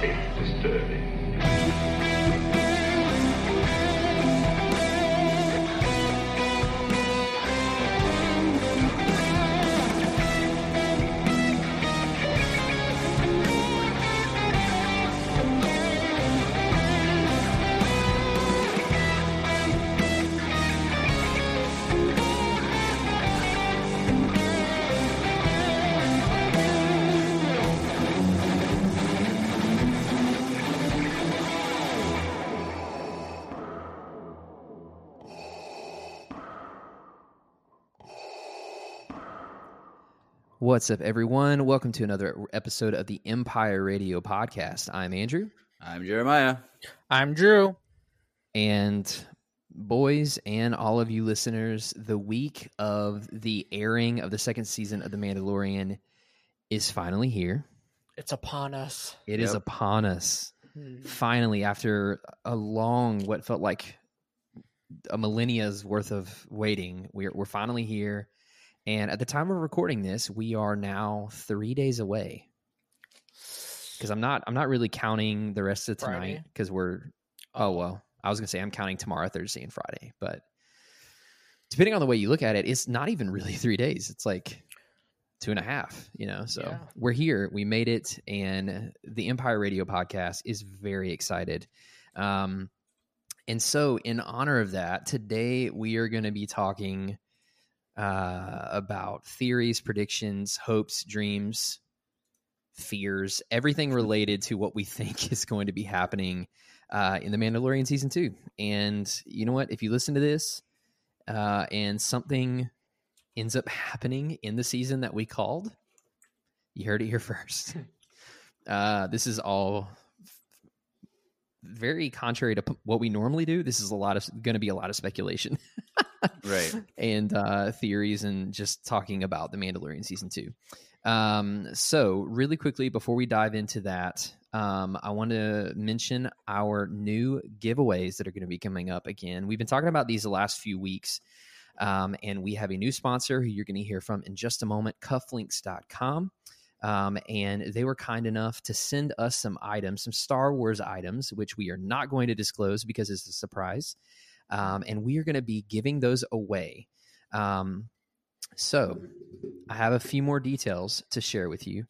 It's disturbing. What's up, everyone? Welcome to another episode of the Empire Radio Podcast. I'm Andrew, I'm Jeremiah. I'm Drew. and boys, and all of you listeners, the week of the airing of the second season of The Mandalorian is finally here. It's upon us. It is Yep. upon us. Hmm. Finally, after a long, what felt like a millennia's worth of waiting, we're we're finally here. And at the time of recording this, we are now three days away. Because I'm not, I'm not really counting the rest of tonight because we're. Oh well, I was gonna say I'm counting tomorrow, Thursday, and Friday, but depending on the way you look at it, it's not even really three days. It's like two and a half. You know, so Yeah. we're here. We made it, and the Empire Radio podcast is very excited. Um, and so, in honor of that, today we are going to be talking uh, about theories, predictions, hopes, dreams, fears, everything related to what we think is going to be happening uh, in The Mandalorian season two. And you know what? If you listen to this uh, and something ends up happening in the season that we called, you heard it here first. uh, this is all very contrary to p- what we normally do. This is a lot of going to be a lot of speculation Right. and uh, theories and just talking about the Mandalorian season two. Um, so, really quickly before we dive into that, um, I want to mention our new giveaways that are going to be coming up again. We've been talking about these the last few weeks, um, and we have a new sponsor who you're going to hear from in just a moment cufflinks.com. Um, and they were kind enough to send us some items, some Star Wars items, which we are not going to disclose because it's a surprise um, and we are going to be giving those away. Um, so, I have a few more details to share with you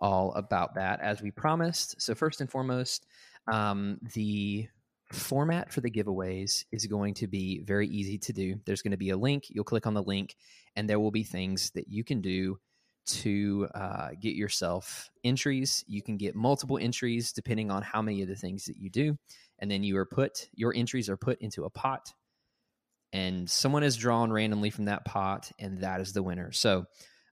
all about that as we promised. So, first and foremost, um, the format for the giveaways is going to be very easy to do. There's going to be a link. You'll click on the link, and there will be things that you can do to uh, get yourself entries. You can get multiple entries depending on how many of the things that you do and then you are put your entries are put into a pot and someone is drawn randomly from that pot and that is the winner. So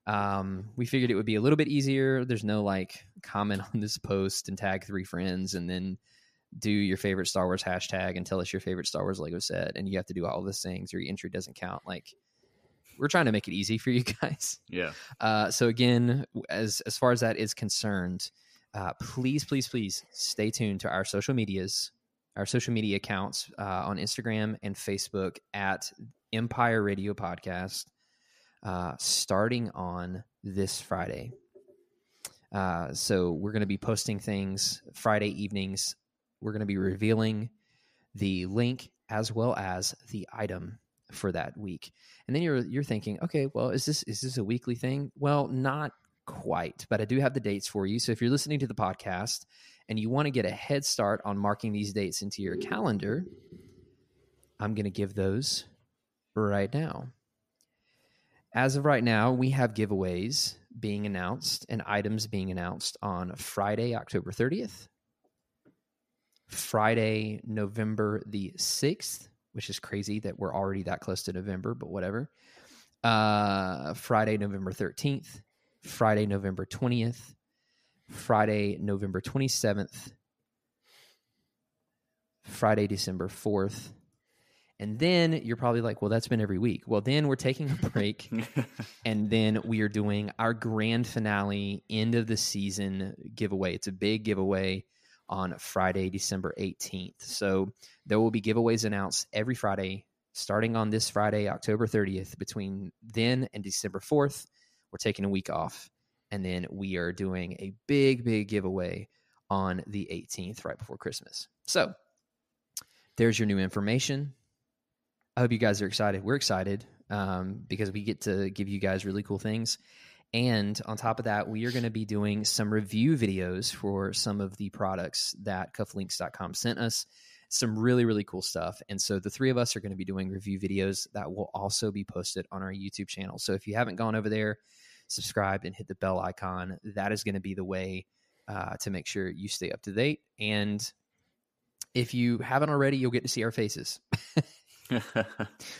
um, we figured it would be a little bit easier. There's no like comment on this post and tag three friends and then do your favorite star wars hashtag and tell us your favorite star wars lego set and you have to do all of those things or your entry doesn't count. Like we're trying to make it easy for you guys. Yeah. uh, so again, as as far as that is concerned, uh, please, please, please stay tuned to our social medias, our social media accounts uh, on Instagram and Facebook at Empire Radio Podcast, uh, starting on this Friday. Uh, so we're going to be posting things Friday evenings. We're going to be revealing the link as well as the item for that week. And then you're you're thinking, okay, well, is this is this a weekly thing? Well, not quite, but I do have the dates for you. So if you're listening to the podcast and you want to get a head start on marking these dates into your calendar, I'm going to give those right now. As of right now, we have giveaways being announced and items being announced on Friday, October 30th, Friday, November the 6th, which is crazy that we're already that close to November, but whatever. Uh, Friday, November 13th, Friday, November 20th, Friday, November 27th, Friday, December 4th. And then you're probably like, well, that's been every week. Well, then we're taking a break and then we are doing our grand finale end of the season giveaway. It's a big giveaway on Friday, December 18th. So there will be giveaways announced every Friday, starting on this Friday, October 30th. Between then and December 4th, we're taking a week off. And then we are doing a big, big giveaway on the 18th, right before Christmas. So there's your new information. I hope you guys are excited. We're excited um, because we get to give you guys really cool things. And on top of that, we are going to be doing some review videos for some of the products that cufflinks.com sent us. Some really, really cool stuff. And so the three of us are going to be doing review videos that will also be posted on our YouTube channel. So if you haven't gone over there, subscribe and hit the bell icon. That is going to be the way uh, to make sure you stay up to date. And if you haven't already, you'll get to see our faces.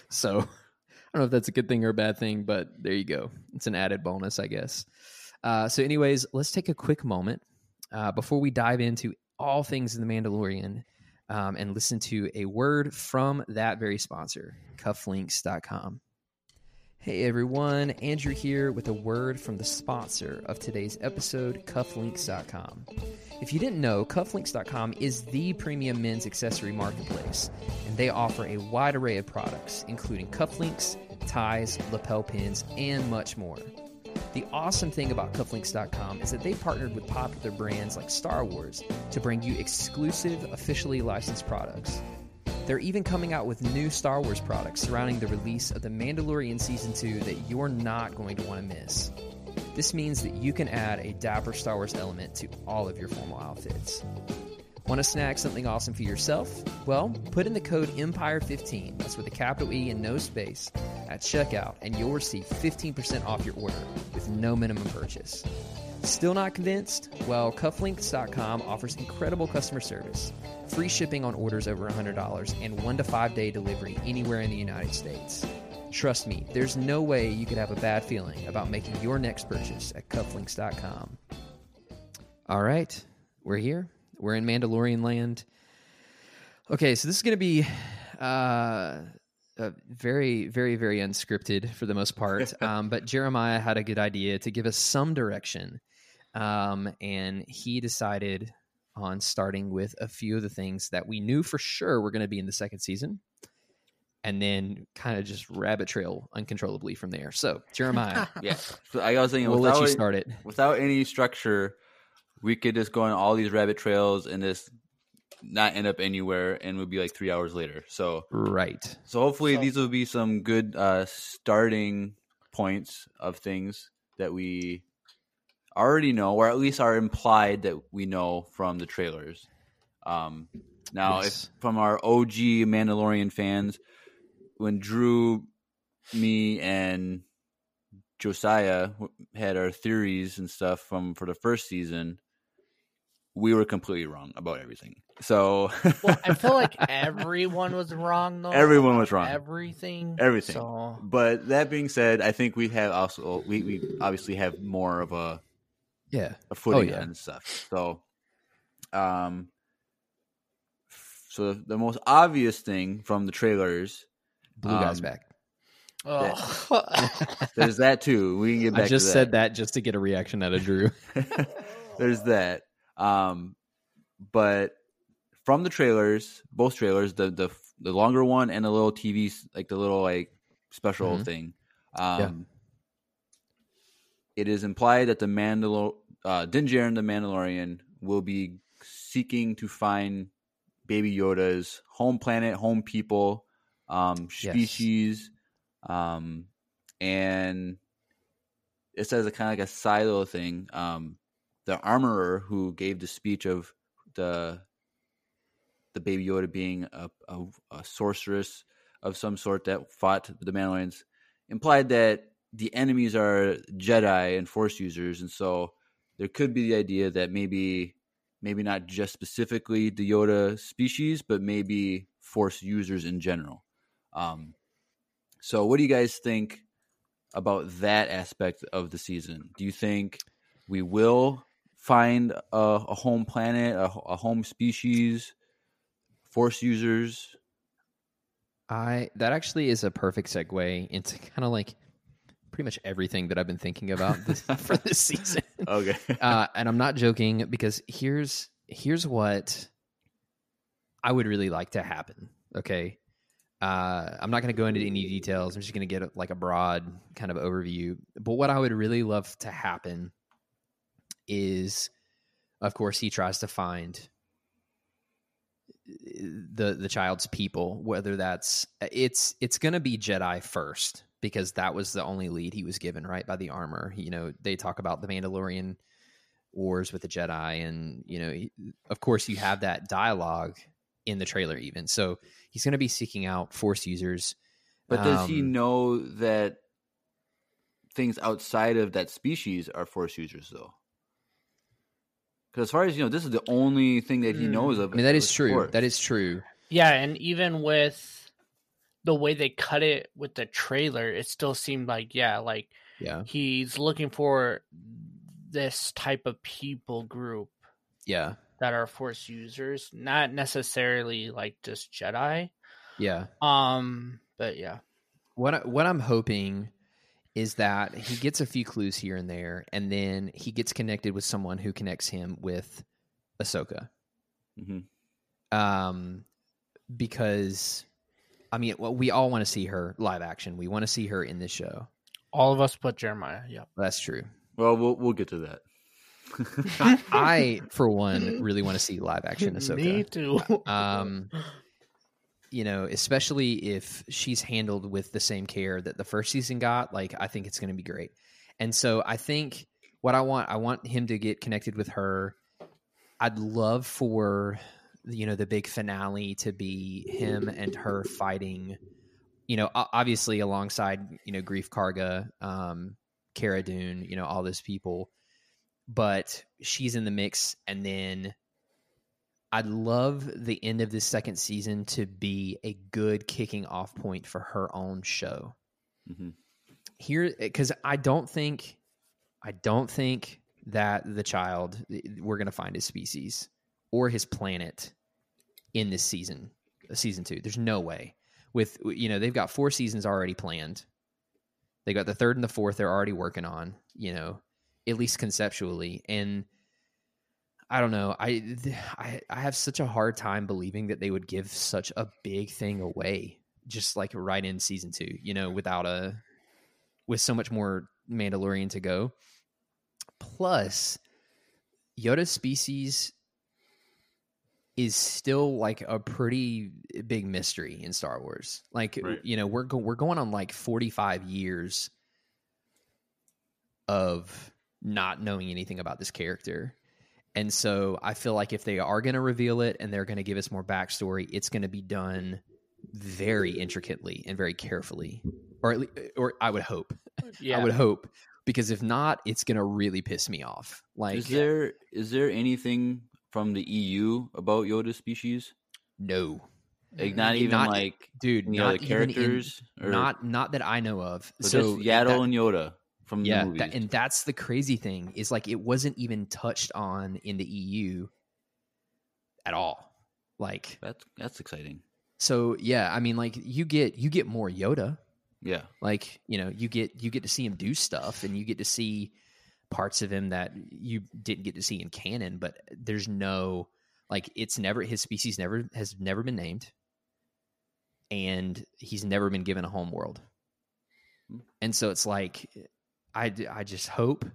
so I don't know if that's a good thing or a bad thing, but there you go. It's an added bonus, I guess. Uh, so, anyways, let's take a quick moment uh, before we dive into all things in the Mandalorian um, and listen to a word from that very sponsor, cufflinks.com. Hey everyone, Andrew here with a word from the sponsor of today's episode, cufflinks.com. If you didn't know, cufflinks.com is the premium men's accessory marketplace, and they offer a wide array of products, including cufflinks, ties, lapel pins, and much more. The awesome thing about cufflinks.com is that they partnered with popular brands like Star Wars to bring you exclusive, officially licensed products. They're even coming out with new Star Wars products surrounding the release of The Mandalorian Season 2 that you're not going to want to miss. This means that you can add a dapper Star Wars element to all of your formal outfits. Want to snag something awesome for yourself? Well, put in the code EMPIRE15, that's with a capital E and no space, at checkout, and you'll receive 15% off your order with no minimum purchase. Still not convinced? Well, cufflinks.com offers incredible customer service, free shipping on orders over $100, and one to five day delivery anywhere in the United States. Trust me, there's no way you could have a bad feeling about making your next purchase at cufflinks.com. All right, we're here. We're in Mandalorian land. Okay, so this is going to be uh, very, very, very unscripted for the most part. um, but Jeremiah had a good idea to give us some direction. Um, and he decided on starting with a few of the things that we knew for sure were going to be in the second season and then kind of just rabbit trail uncontrollably from there. So, Jeremiah, yeah. So I was thinking, we'll without, let you start it. without any structure, we could just go on all these rabbit trails and just not end up anywhere, and we'd be like three hours later. So, Right. so hopefully So- these will be some good uh, starting points of things that we already know, or at least are implied that we know from the trailers. Um, now, Yes. if from our OG Mandalorian fans, when Drew, me, and Josiah had our theories and stuff from for the first season, we were completely wrong about everything. So Well, I feel like everyone was wrong though. Everyone was wrong. Everything. Everything. So But that being said, I think we have also we, we obviously have more of a, Yeah. a footing yeah. on stuff. So, um, so the most obvious thing from the trailers, Blue guy's Um, back. oh. there's that too. We can get back. I just to said that just to get a reaction out of Drew. there's that. Um, but from the trailers, both trailers, the the the longer one and the little TV, like the little like special Mhm. thing, um, it is implied that the Mandalor uh, Din Djarin, the Mandalorian, will be seeking to find Baby Yoda's home planet, home people, um, Yes. species, um, and it says a kind of like a little thing. Um, the armorer who gave the speech of the the Baby Yoda being a, a, a sorceress of some sort that fought the Mandalorians implied that the enemies are Jedi and Force users, and so there could be the idea that maybe maybe not just specifically the Yoda species, but maybe Force users in general. Um, so, what do you guys think about that aspect of the season? Do you think we will find a, a home planet, a, a home species, Force users? I that actually is a perfect segue into kind of like pretty much everything that I've been thinking about this, for this season. Okay. Uh, and I'm not joking because here's here's what I would really like to happen. Okay, uh, I'm not going to go into any details. I'm just going to get a, like a broad kind of overview. But what I would really love to happen is of course, he tries to find the the child's people. Whether that's it's it's going to be Jedi first because that was the only lead he was given right by the armor. You know, they talk about the Mandalorian wars with the Jedi, and you know, he, of course, you have that dialogue in the trailer even. So he's going to be seeking out Force users. But does he Um, know that things outside of that species are force users, though? Because as far as you know, this is the only thing that he Hmm. knows of. I mean, that is true. Force. That is true. Yeah, and even with the way they cut it with the trailer, it still seemed like yeah, like Yeah. he's looking for this type of people group Yeah. that are force users, not necessarily like just Jedi. Yeah. Um, but yeah. What I, what I'm hoping is that he gets a few clues here and there, and then he gets connected with someone who connects him with Ahsoka. Mhm. Um, because I mean, well, we all want to see her live action. We want to see her in this show. All of us but Jeremiah. Yep. That's true. Well, we'll we'll get to that. I, I for one, really want to see live action Ahsoka. Me too. um, you know, especially if she's handled with the same care that the first season got, like I think it's going to be great. And so I think what I want, I want him to get connected with her. I'd love for you know the big finale to be him and her fighting. You know, obviously alongside you know Greef Karga, um, Cara Dune, you know all those people, but she's in the mix, and then I'd love the end of this second season to be a good kicking off point for her own show. Mhm. Here, because I don't think, I don't think that the child we're going to find his species or his planet in this season, uh, season two. There's no way. With you know they've got four seasons already planned. They got the third and the fourth they're already working on. You know, at least conceptually and. I don't know. I, I I have such a hard time believing that they would give such a big thing away just like right in season 2, you know, without a with so much more Mandalorian to go. Plus Yoda's species is still like a pretty big mystery in Star Wars. Like Right. you know, we're go- we're going on like 45 years of not knowing anything about this character. And so I feel like if they are going to reveal it and they're going to give us more backstory, it's going to be done very intricately and very carefully, or at least, or I would hope. yeah. I would hope because if not, it's going to really piss me off. Like, is there is there anything from the EU about Yoda species? no, Like mm-hmm. not even Not- like dude, not other even in- characters, or not not that I know of. so Yaddle that- and Yoda from yeah, the movies. that, and that's the crazy thing is like it wasn't even touched on in the EU at all. Like, that's that's exciting. so yeah, I mean, like you get you get more Yoda. Yeah, like you know you get you get to see him do stuff and you get to see parts of him that you didn't get to see in canon but there's no like it's never his species never has never been named and he's never been given a home world Hmm. and so it's like i i just hope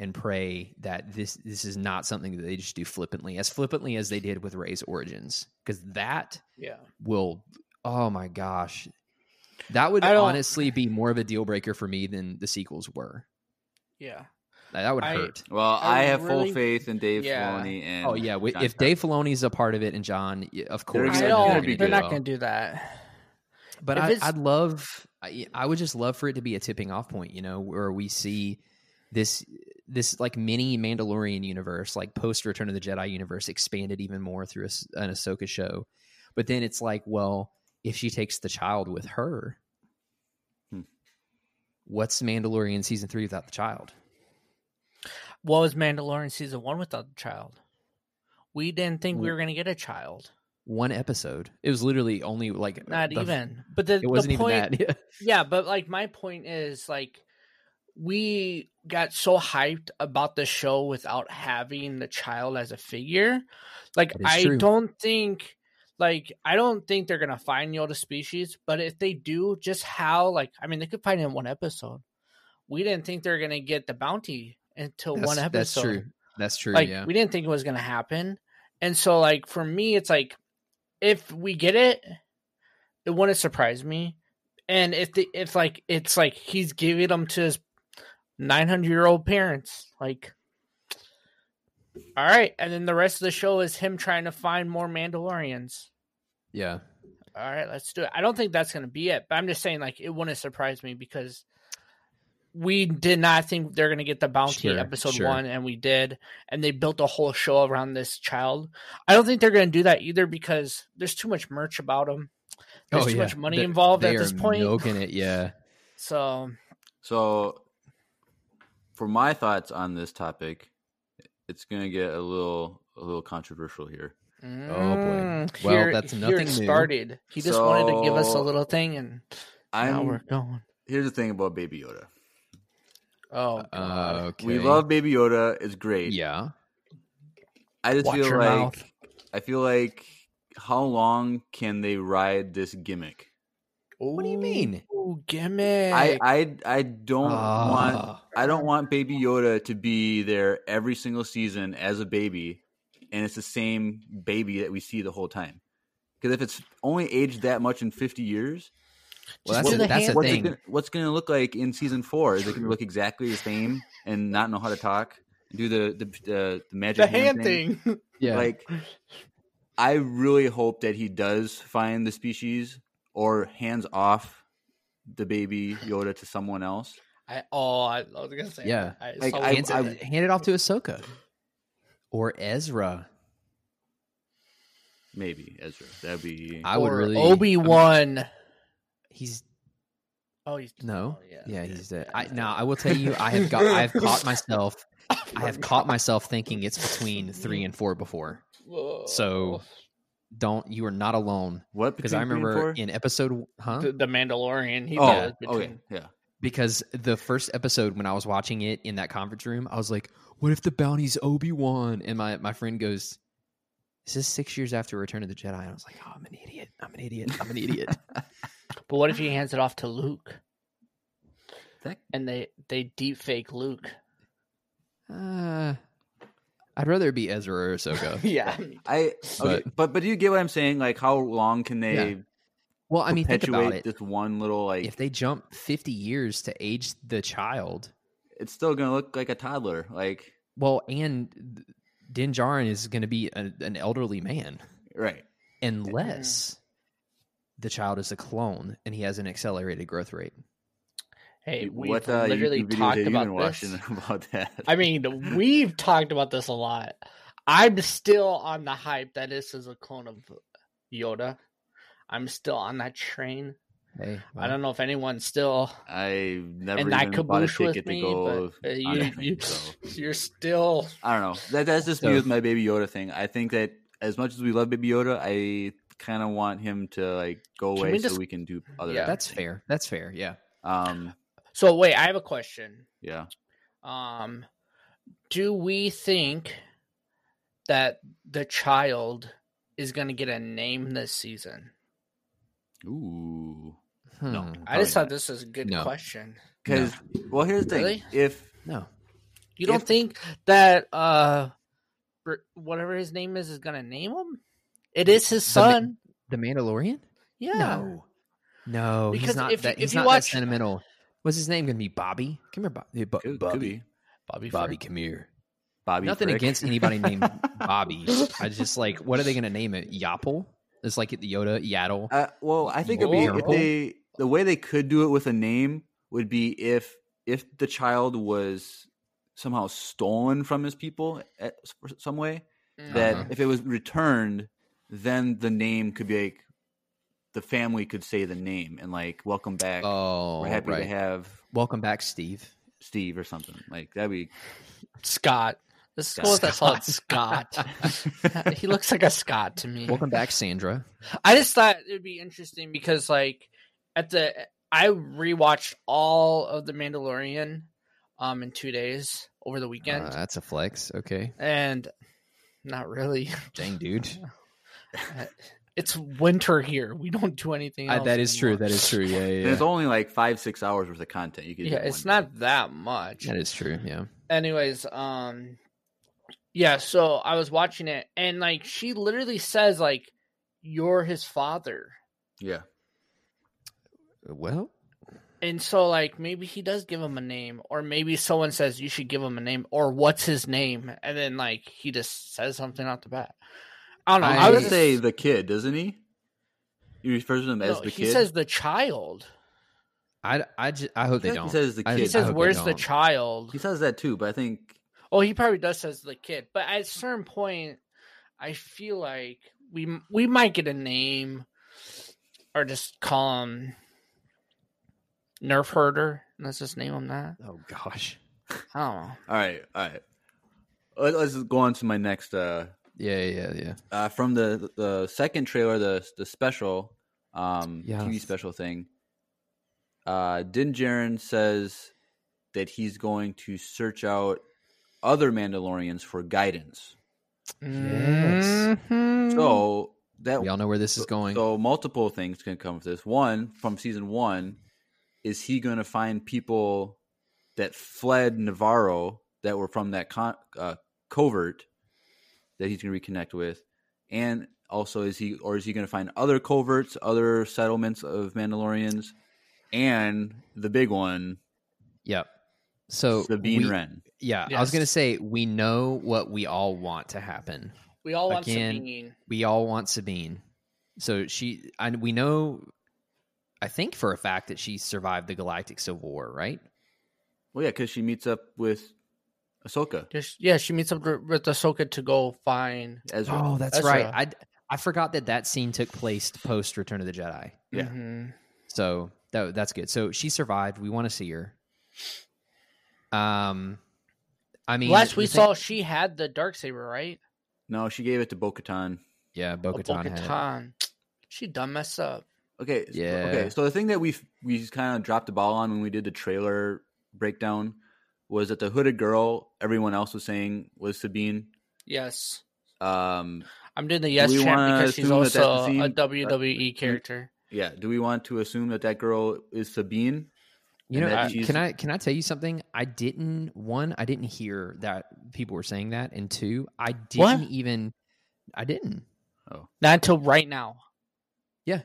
and pray that this this is not something that they just do flippantly as flippantly as they did with Rey's origins because that yeah. will oh my gosh that would honestly be more of a deal breaker for me than the sequels were Yeah. That that would I- hurt well, I I, have really- full faith in Dave Yeah. Filoni and oh yeah wi- Jon if dave filoni's a part of it and john y- of They're course gonna- I they're don't. gonna they're They're do not going to do that. but if I, I'd love I, I would just love for it to be a tipping off point you know where we see this this like mini mandalorian universe like post return of the jedi universe expanded even more through a s an ahsoka show but then it's like well if she takes the child with her Hmm. what's mandalorian season three without the child What was Mandalorian season one without the child? We didn't think we were going to get a child. one episode. It was literally only like Not the- even. But the, It wasn't the even point, that. Yeah, but like my point is like we got so hyped about the show without having the child as a figure. Like I true. don't think like I don't think they're gonna find Yoda species, but if they do, just how like I mean they could find it in one episode. We didn't think they're gonna get the bounty until That's, one episode. that's true. That's true. like yeah. we didn't think it was gonna happen, and so like for me, it's like if we get it, it wouldn't surprise me. And if the if like it's like he's giving them to his nine hundred year old parents, like all right, and then the rest of the show is him trying to find more Mandalorians. yeah. All right, let's do it. I don't think that's going to be it, but I'm just saying, like, it wouldn't surprise me because we did not think they're going to get the bounty Sure, episode sure. one, and we did, and they built a whole show around this child. I don't think they're going to do that either because there's too much merch about them. There's oh, too yeah. much money They- involved they at this are point. Milking it. Yeah. So, So, for my thoughts on this topic, it's gonna get a little a little controversial here. Oh boy. mm, Well, here- that's here nothing new. started. He just wanted to give us a little thing, and now I'm we're going. here's the thing about Baby Yoda. Oh, Uh, okay. We love Baby Yoda; it's great. Yeah. I just Watch feel your like mouth. I feel like how long can they ride this gimmick? What do you mean? Ooh, gimmick. I I I don't want Ah. I don't want Baby Yoda to be there every single season as a baby, and it's the same baby that we see the whole time. Because if it's only aged that much in fifty years, Well, that's do a, that's the what's it, thing. gonna, what's going to look like in season four? Is it going to look exactly the same and not know how to talk? Do the the the, uh, the magic the hand thing. Yeah. Like, I really hope that he does find the species or hands off the baby Yoda to someone else. I oh, I, I was gonna say Yeah. I, Like, I- Hands what- it- hand it off to Ahsoka or Ezra. Maybe Ezra. That'd be. I would really. Obi Wan. He's Oh, he's no. oh, yeah, yeah, he's dead. I now I will tell you, I have got, I have caught myself, I have caught myself thinking it's between three and four before. Whoa. So don't you are not alone what? because I between three and remember in episode, huh? the, the Mandalorian. He Oh, does okay, oh, between. yeah. because the first episode when I was watching it in that conference room, I was like, "What if the bounty's Obi Wan?" And my my friend goes, "Is this six years after Return of the Jedi?" And I was like, "Oh, I'm an idiot. I'm an idiot. I'm an idiot." But what if he hands it off to Luke That- and they they deep fake Luke? uh, I'd rather it be Ezra or Ahsoka. yeah. I okay, But- but but do you get what I'm saying? Like, how long can they Yeah. Well, I mean, think perpetuate about it. this one little like? If they jump 50 years to age the child, it's still gonna look like a toddler. Like, well, and Din Djarin is going to be a, an elderly man right? unless the child is a clone and he has an accelerated growth rate. Hey, we've what uh, literally YouTube videos talked you about this. about that? I mean, we've talked about this a lot. I'm still on the hype that this is a clone of Yoda. I'm still on that train. Hey, I don't know if anyone's still I never in even that bought a caboose with me, to go. but uh, you, that thing, you, so. you're still. I don't know. That that's just So- me with my Baby Yoda thing. I think that as much as we love Baby Yoda, I kind of want him to like go away we so just- we can do other. Yeah. That's fair. That's fair. Yeah. Um, So wait, I have a question. yeah. Um, do we think that the child is going to get a name this season? Ooh. Hmm. No. I just thought not. this was a good No. question. Because well, here's the thing. Really? If No. You don't If- think that uh, Br- whatever his name is is going to name him? It is his The ma- son. The Mandalorian? yeah. No. No, Because he's not if you- that if he's you not watch- that sentimental. What's his name going to be? Bobby? Come here, Bobby. Bo- could, Bobby. could Bobby. Bobby, Frick. come here. Bobby. Nothing Frick. against anybody named Bobby. I just like, what are they going to name it? Yapple? It's like the Yoda, Yaddle. Uh, well, I think it'd be if they the way they could do it with a name would be if if the child was somehow stolen from his people at, some way. That Uh-huh. if it was returned, then the name could be like the family could say the name and like welcome back. Oh, We're happy right. to have Welcome back, Steve. Steve or something like that'd be. Scott. This Scott. school that's called Scott. he looks like a Scott to me. Welcome back, Sandra. I just thought it would be interesting because, like, at the I rewatched all of the Mandalorian, um, in two days over the weekend, Uh, that's a flex. Okay. and not really. Dang, dude. it's winter here. We don't do anything. I, Else that is true. That is true. Yeah, yeah. And yeah. it's only like five six hours worth of content. You could Yeah, it's one day. not that much. That is true. Yeah. Anyways, um, Yeah, so I was watching it and like she literally says like you're his father. Yeah. Well, And so like maybe he does give him a name or maybe someone says you should give him a name or what's his name and then like he just says something out the bat. I don't know. I I would just- say the kid, doesn't he? He refers to him as No, the he kid. He says the child. I, I, ju- I hope I they don't. he says the kid. He says where's the child? he says that too, but I think Oh, he probably does says the kid, but at a certain point, I feel like we we might get a name, or just call him Nerf Herder. Let's just name him that. Oh gosh. I don't know. all right, all right. Let- Let's go on to my next uh Yeah, yeah, yeah. uh, from the the second trailer, the the special, um, Yes. TV special thing. Uh, Din Djarin says that he's going to search out other Mandalorians for guidance. Yes. Mhm. So that We all know where this is going. So multiple things can come with this. One from season one is he going to find people that fled Navarro that were from that con- uh, covert that he's going to reconnect with, and also is he or is he going to find other coverts, other settlements of Mandalorians, and the big one, Yep. So Sabine we- Wren. Yeah, I was gonna say we know what we all want to happen. we all want Again, Sabine. We all want Sabine. So she, and we know, I think for a fact that she survived the Galactic Civil War, right? Well, yeah, because she meets up with Ahsoka. Just yeah, she meets up with Ahsoka to go find. Ezra. Oh, that's Ezra. right. I I forgot that that scene took place post Return of the Jedi. Yeah. Mhm. So that that's good. So she survived. We want to see her. Um, I mean, Last we the thing- saw, she had the dark saber, right? No, she gave it to Bo-Katan. yeah, Bo Oh, Katan had it. Bo-Katan. She done messed up. Okay. Yeah. Okay. So the thing that we we kind of dropped the ball on when we did the trailer breakdown was that the hooded girl everyone else was saying was Sabine. Yes. Um, I'm doing the yes we chant because she's assume that that's the also a scene? WWE character. yeah. Do we want to assume that that girl is Sabine? You know, that uh, can I can I tell you something? I didn't one, I didn't hear that people were saying that, and two, I didn't What? even, I didn't. Oh, Not until right now. Yeah,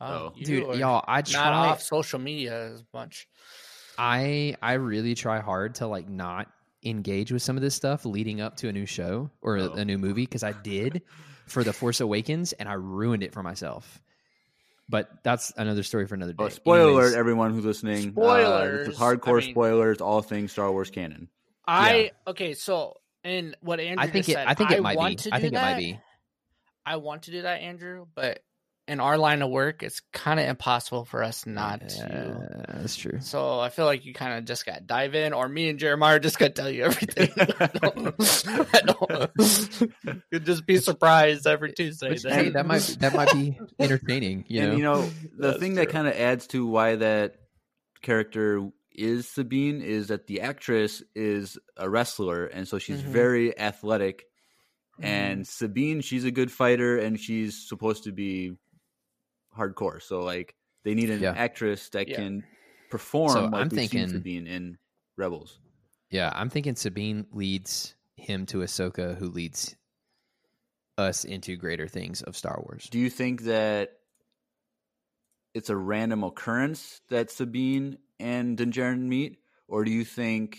Oh. dude, y'all, I not try, off social media as much. I I really try hard to like not engage with some of this stuff leading up to a new show or a, Oh. a new movie because I did for the Force Awakens and I ruined it for myself. But that's another story for another day. Oh, spoiler Anyways, alert, everyone who's listening. Uh, Spoilers. this is hardcore I mean- spoilers, all things Star Wars canon. I okay, so and what Andrew I think just it. said, I think it might want be. To I do think it might be. I want to do that, Andrew, but in our line of work, it's kind of impossible for us not to. Yeah, that's true. So I feel like you kind of just got to dive in, or me and Jeremiah just got to tell you everything. I don't- I don't- You'd just be surprised every Tuesday. Which, hey, that might that might be entertaining. You know, you know the That's thing that kind of adds to why that character is Sabine is that the actress is a wrestler and so she's Mhm. very athletic Mm-hmm. and Sabine she's a good fighter and she's supposed to be hardcore so like they need an Yeah. actress that Yeah. can perform So like I'm thinking- Sabine in Rebels yeah, I'm thinking Sabine leads him to Ahsoka, who leads us into greater things of Star Wars. do you think that it's a random occurrence that Sabine and Din Djarin meet, or do you think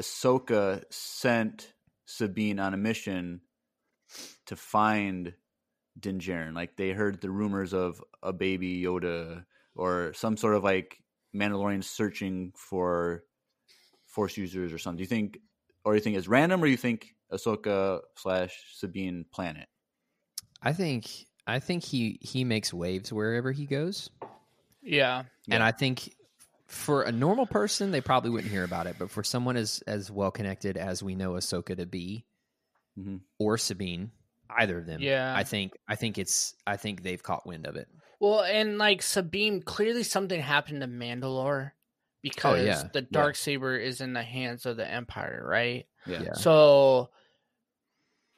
Ahsoka sent Sabine on a mission to find Din Djarin? Like they heard the rumors of a baby Yoda or some sort of like Mandalorian searching for Force users or something. Do you think, or do you think it's random, or do you think Ahsoka slash Sabine planet? I think I think he he makes waves wherever he goes, yeah, and Yeah. I think for a normal person they probably wouldn't hear about it, but for someone as as well connected as we know Ahsoka to be, Mhm. or Sabine, either of them, Yeah. I think I think it's I think they've caught wind of it. Well, and like Sabine, clearly something happened to Mandalore because Oh, yeah, the yeah. dark saber is in the hands of the Empire, right? Yeah. Yeah. So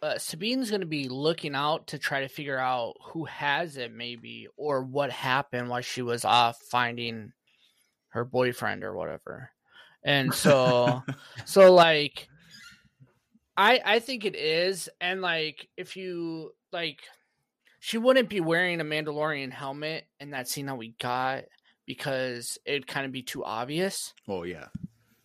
uh, Sabine's going to be looking out to try to figure out who has it, maybe, or what happened while she was off finding her boyfriend or whatever. And so, so like, I I think it is, and like if you like, she wouldn't be wearing a Mandalorian helmet in that scene that we got because it'd kind of be too obvious. Oh yeah.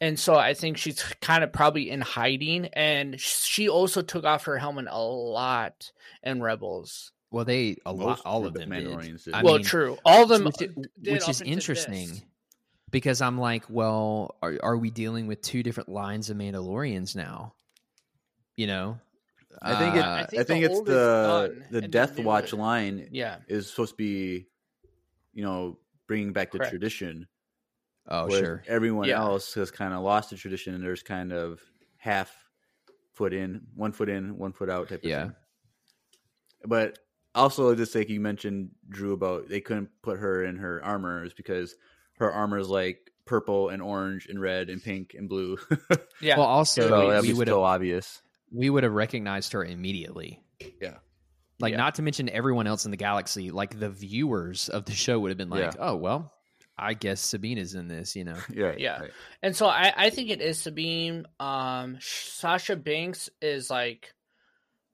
And so I think she's kind of probably in hiding, and she also took off her helmet a lot in Rebels. Well, they a lot, all of of the them. Mandalorians did. I well, mean, true. All of them, which, uh, did which is interesting because I'm like, well, are are we dealing with two different lines of Mandalorians now? You know, I think it, Uh, I I think, think the it's the the Death Watch is- line Yeah, is supposed to be, you know, bringing back the Correct. tradition. oh sure, Everyone Yeah. else has kind of lost the tradition, and there's kind of half foot in, one foot in, one foot out type of Yeah. thing. But also, just like you mentioned, Drew, about they couldn't put her in her armor is because her armor is like purple and orange and red and pink and blue. yeah. Well, also so we- we would so have obvious. We would have recognized her immediately. Yeah. Like Yeah. not to mention everyone else in the galaxy, like the viewers of the show would have been like, Yeah. "Oh, well, I guess Sabina's in this," you know. Yeah, Yeah. right. And so I, I think it is Sabine. Um, Sasha Banks is like,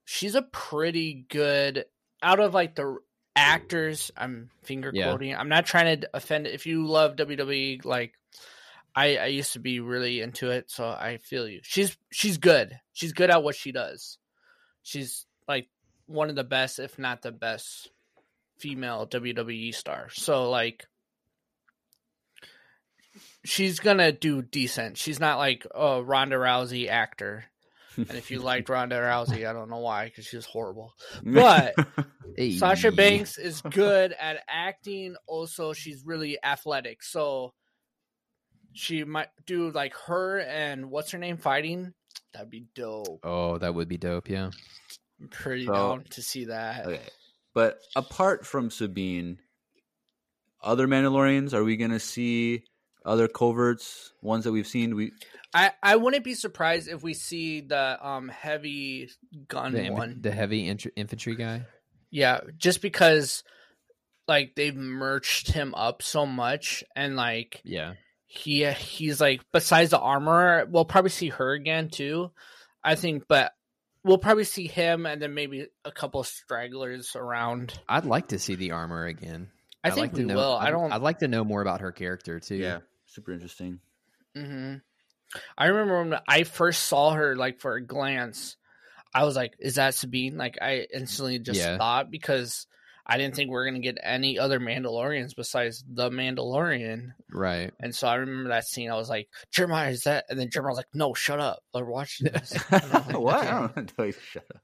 she's a pretty good out of like the actors. I'm finger Yeah. quoting. I'm not trying to offend. If you love WWE, like I, I used to be really into it, so I feel you. She's she's good. She's good at what she does. She's like one of the best, if not the best, female WWE star. So like she's gonna do decent. She's not like a Ronda Rousey actor. And if you liked Ronda Rousey, I don't know why, because she was horrible. But Sasha Banks is good at acting. Also, she's really athletic, so she might do like her and what's her name fighting. That'd be dope. Oh, that would be dope. Yeah. I'm pretty So- down to see that. Okay. But apart from Sabine, other Mandalorians, are we going to see other coverts, ones that we've seen? We I I wouldn't be surprised if we see the um heavy gun The, one. the heavy int- infantry guy. Yeah, just because like they've merged him up so much and like Yeah. He he's like besides the armor, we'll probably see her again too. I think but we'll probably see him and then maybe a couple stragglers around. I'd like to see the armor again. I I'd think like to we know, will. I'd, I don't I'd like to know more about her character too. yeah, super interesting. hmm I remember when I first saw her, like for a glance, I was like, "Is that Sabine?" Like I instantly just Yeah. thought because I didn't think we are gonna get any other Mandalorians besides the Mandalorian, Right. and so I remember that scene. I was like, "Jeremiah, is that?" And then Jeremiah was like, "No, shut up. We're watching this." I like, what? I don't know. Shut up.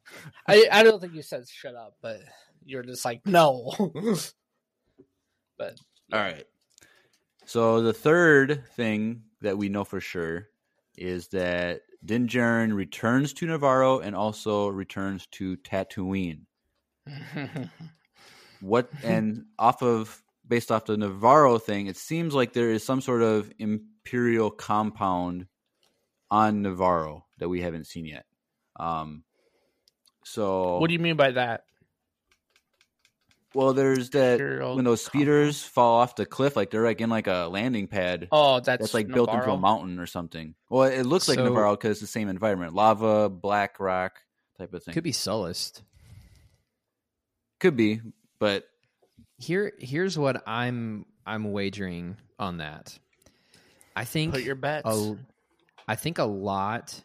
I I don't think you said shut up, but you're just like, "No." but All right. So the third thing that we know for sure is that Din Djarin returns to Navarro and also returns to Tatooine. What and off of based off the Navarro thing, it seems like there is some sort of imperial compound on Navarro that we haven't seen yet. Um, so what do you mean by that? well, there's that Imperial when those speeders fall off the cliff, like they're like in like a landing pad. Oh, that's, that's like built into a mountain or something. Well, it looks like Navarro because it's the same environment, lava, black rock type of thing. Could be Sullust. could be, but Here here's what I'm I'm wagering on that. I think Put your bets. a, I think a lot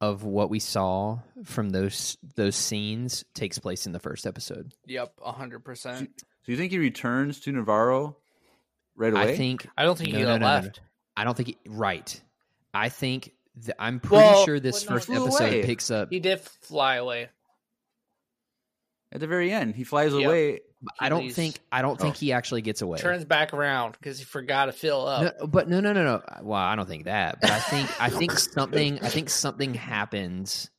of what we saw from those those scenes takes place in the first episode. Yep, hundred percent. so you think he returns to Navarro right away? I think I don't think No, he no, got no, no, no. left. I don't think he, right. I think th- I'm pretty Well, sure this well, first he episode away. picks up. He did fly away. At the very end, he flies Yep. away. I don't leaves. think I don't think Oh. he actually gets away. Turns back around because he forgot to fill up. No, but no, no, no, no. Well, I don't think that. But I think I think something I think something happens.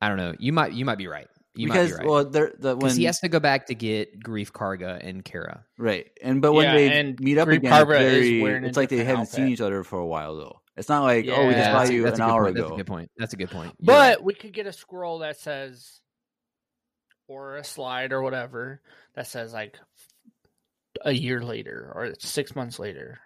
I don't know. You might you might be right. You because might be right. well, there the when Because he has to go back to get Greef Karga and Cara. right, and but when Yeah, they meet up Greef again, it's, Karga very, it's like they different haven't seen each other for a while though. It's not like oh, we just Yeah, saw you that's an a good hour point. That's a good point. That's a good point. You're But right. we could get a scroll that says, or a slide or whatever that says like a year later or six months later.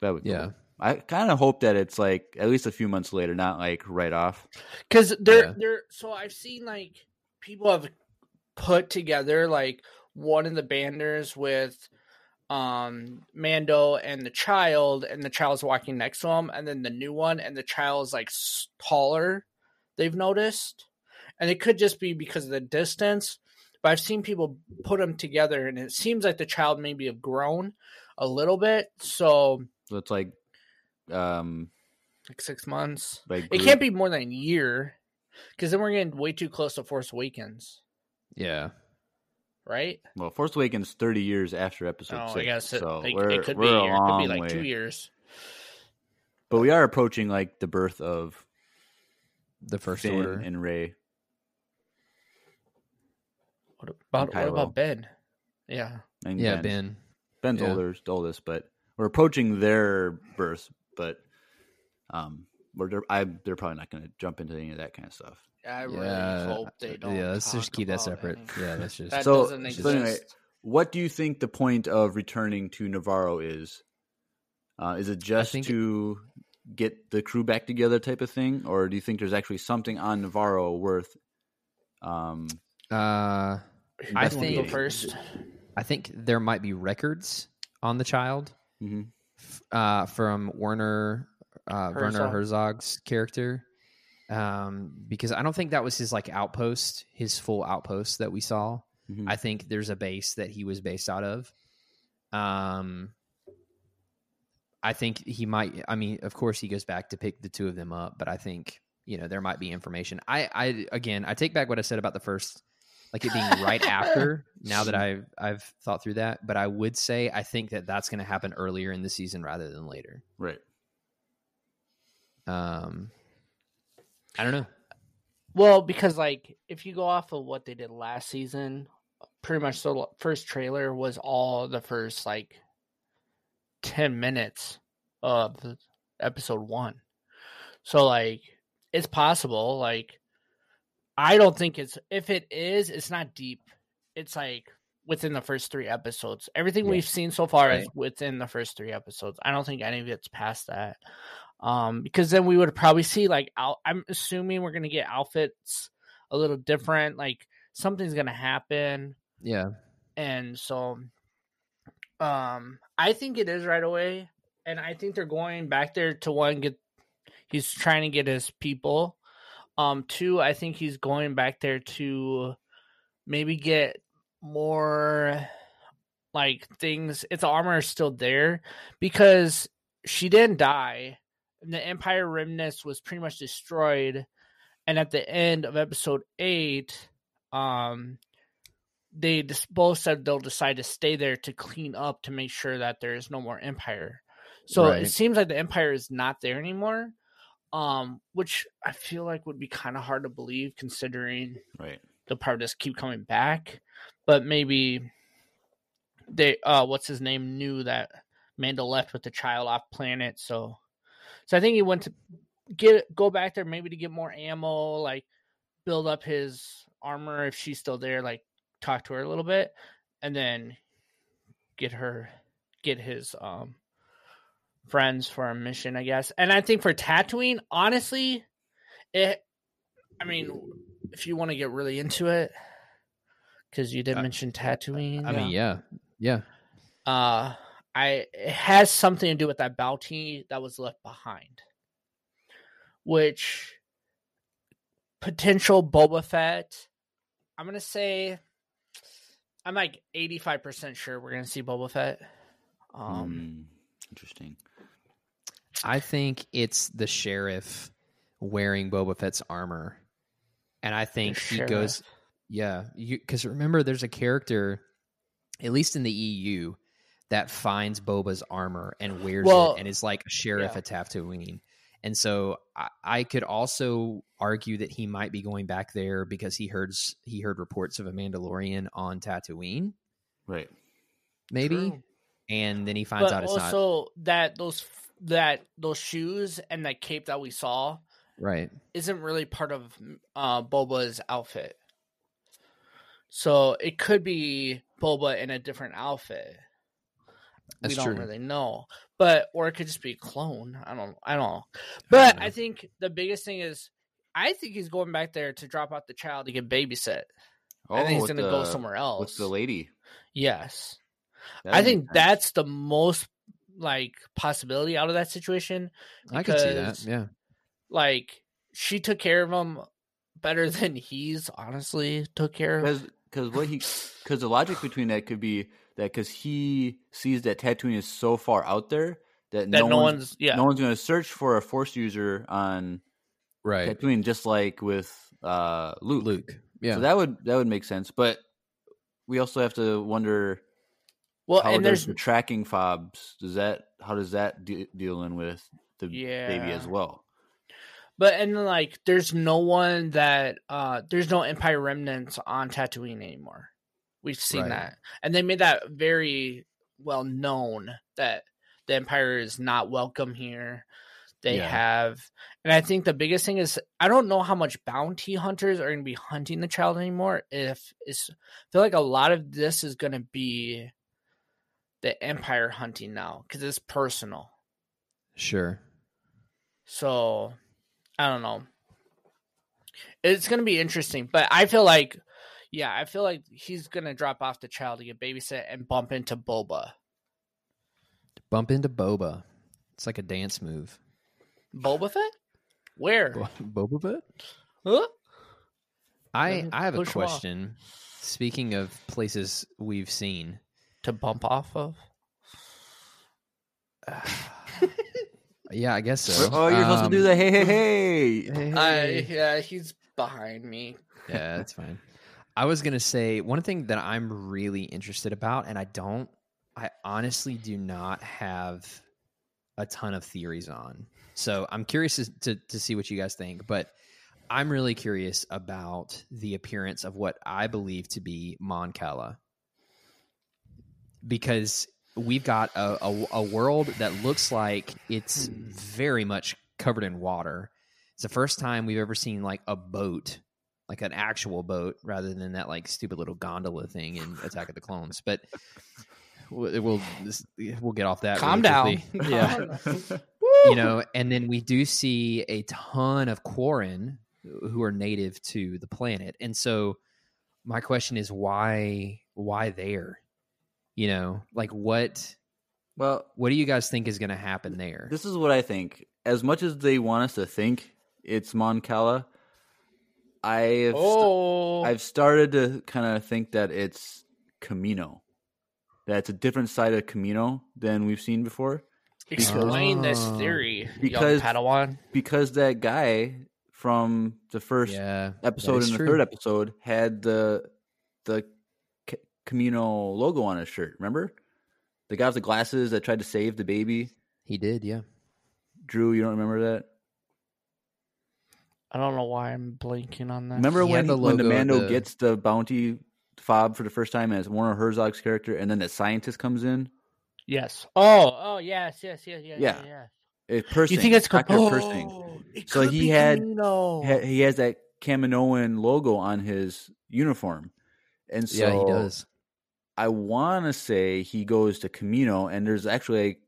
That would Yeah. I kind of hope that it's like at least a few months later, not like right off. because they're Yeah. they're so I've seen like people have put together like one of the banners with um Mando and the child, and the child's walking next to him, and then the new one, and the child's like taller. They've noticed, and it could just be because of the distance. But I've seen people put them together, and it seems like the child maybe have grown a little bit. So So it's like, um, like six months. like It can't be more than a year, because then we're getting way too close to Force Awakens, Yeah. right? Well, Force Awakens thirty years after Episode oh, six, I guess it, so like, we're, it could be we're a a year. It could be like way. two years. But we are approaching like the birth of The first Finn order. and Rey. What about what about Ben? Yeah, And yeah, Ben. Ben. Ben's Yeah. older, oldest, but we're approaching their birth. But um, we're they're, I they're probably not going to jump into any of that kind of stuff. I really Yeah, hope they don't. yeah, let's just keep that separate. any- Yeah, that's just that So- doesn't so anyway. What do you think the point of returning to Navarro is? Uh, is it just think- to get the crew back together, type of thing, or do you think there's actually something on Navarro worth? Um, uh Who I wants go think- first. I think there might be records on the child mhm. uh, from Werner uh, Werner Herzog's character, um, because I don't think that was his like outpost, his full outpost that we saw. Mhm. I think there's a base that he was based out of. Um, I think he might. I mean, of course, he goes back to pick the two of them up, but I think you know there might be information. I, I again, I take back what I said about the first, like it being right after. Now that I've I've thought through that, but I would say I think that that's going to happen earlier in the season rather than later. right. Um, I don't know. Well, because like if you go off of what they did last season, pretty much the first trailer was all the first like ten minutes of episode one. So like it's possible. Like I don't think it's if it is, it's not deep. It's like within the first three episodes. Everything Yeah. we've seen so far is within the first three episodes. I don't think any of it's past that. Um, because then we would probably see like out. I'm assuming we're gonna get outfits a little different. Like something's gonna happen, Yeah, and so, um, I think it is right away, and I think they're going back there to one get. He's trying to get his people. Um, two, I think he's going back there to maybe get more like things. Its armor is still there because she didn't die. And the Empire Remnants was pretty much destroyed. And at the end of episode eight, um, they just both said they'll decide to stay there to clean up to make sure that there is no more Empire. So Right. it seems like the Empire is not there anymore. Um, which I feel like would be kind of hard to believe considering Right. they'll probably just keep coming back. But maybe they uh what's his name knew that Mando left with the child off planet, so so I think he went to get go back there maybe to get more ammo, like build up his armor if she's still there, like talk to her a little bit, and then get her get his um friends for a mission, I guess. And I think for Tatooine, honestly, it I mean, if you want to get really into it, because you did Uh, mention Tatooine. I mean, yeah, yeah, uh, I it has something to do with that bounty that was left behind, which potential Boba Fett. I'm gonna say, I'm like 85 percent sure we're gonna see Boba Fett. Um, Hmm, interesting. I think it's the sheriff wearing Boba Fett's armor, and I think he goes. Yeah, because remember, there's a character, at least in the EU, that finds Boba's armor and wears Well, it, and is like a sheriff yeah. at Tatooine. And so I, I could also argue that he might be going back there because he heard he heard reports of a Mandalorian on Tatooine, Right. maybe, True. and then he finds but out it's not also that those that those shoes and that cape that we saw right. isn't really part of uh, Boba's outfit. So it could be Boba in a different outfit. That's we don't true. really know. but or it could just be a clone. I don't. I don't know. But know. I think the biggest thing is, I think he's going back there to drop out the child to get babysit. I think he's Oh, going to go somewhere else. with the lady. Yes, That I think sense. that's the most like possibility out of that situation. I could see that. Yeah. Like she took care of him better than he's honestly took care of. because because what he because the logic between that could be that because he sees that Tatooine is so far out there that, That no, no one's, one's yeah. no one's going to search for a Force user on Right. Tatooine, just like with uh, Luke. Luke. Yeah. So that would that would make sense, but we also have to wonder well, how and there's the tracking fobs does that how does that de- deal in with the baby as well? But and like, there's no one that uh there's no Empire remnants on Tatooine anymore. We've seen Right. that, and they made that very well known that the Empire is not welcome here. They Yeah. have, and I think the biggest thing is I don't know how much bounty hunters are going to be hunting the child anymore. If it's, I feel like a lot of this is going to be the Empire hunting now because it's personal. Sure. So I don't know. It's gonna be interesting, but I feel like, yeah, I feel like he's gonna drop off the child to get babysit and bump into Boba. Bump into Boba. It's like a dance move. Boba Fett? Where? Bo- Boba Fett? Huh? I I have a question. Speaking of places we've seen, To bump off of? yeah, I guess so. oh, you're supposed to do Um, that. Hey, hey, hey! hey, I hey. yeah, he's behind me. yeah, that's fine. I was gonna say one thing that I'm really interested about, and I don't, I honestly do not have a ton of theories on. So I'm curious to to, to see what you guys think, but I'm really curious about the appearance of what I believe to be Mon Cala, because we've got a, a, a world that looks like it's hmm. very much covered in water. It's the first time we've ever seen like a boat, like an actual boat, rather than that like stupid little gondola thing in Attack of the Clones. But we'll we'll, get off that. Calm really down. quickly. Yeah you know, and then we do see a ton of Quarren who are native to the planet. And so my question is why why there? You know, like what Well, what do you guys think is going to happen there? This is what I think. As much as they want us to think it's Mon Cala, I've st- Oh, I've started to kind of think that it's Kamino. That it's a different side of Kamino than we've seen before. explain this Oh. theory, Because- young Padawan. Because that guy from the first yeah, episode and the true. third episode had the the C- Kamino logo on his shirt. Remember, the guy with the glasses that tried to save the baby. he did. Yeah, Drew, you don't remember that? I don't know why I'm blanking on that. Remember He when the when the Mando the- gets the bounty fob for the first time as Werner Herzog's character, and then the scientist comes in? Yes. Oh, oh, yes, yes, yes, yes, Yeah. yeah. yeah. It's Pershing, You think it's Dr. oh, Pershing. it So he had- Kamino. Ha- He has that Kaminoan logo on his uniform, and so yeah, he does. I want to say he goes to Kamino, and there's actually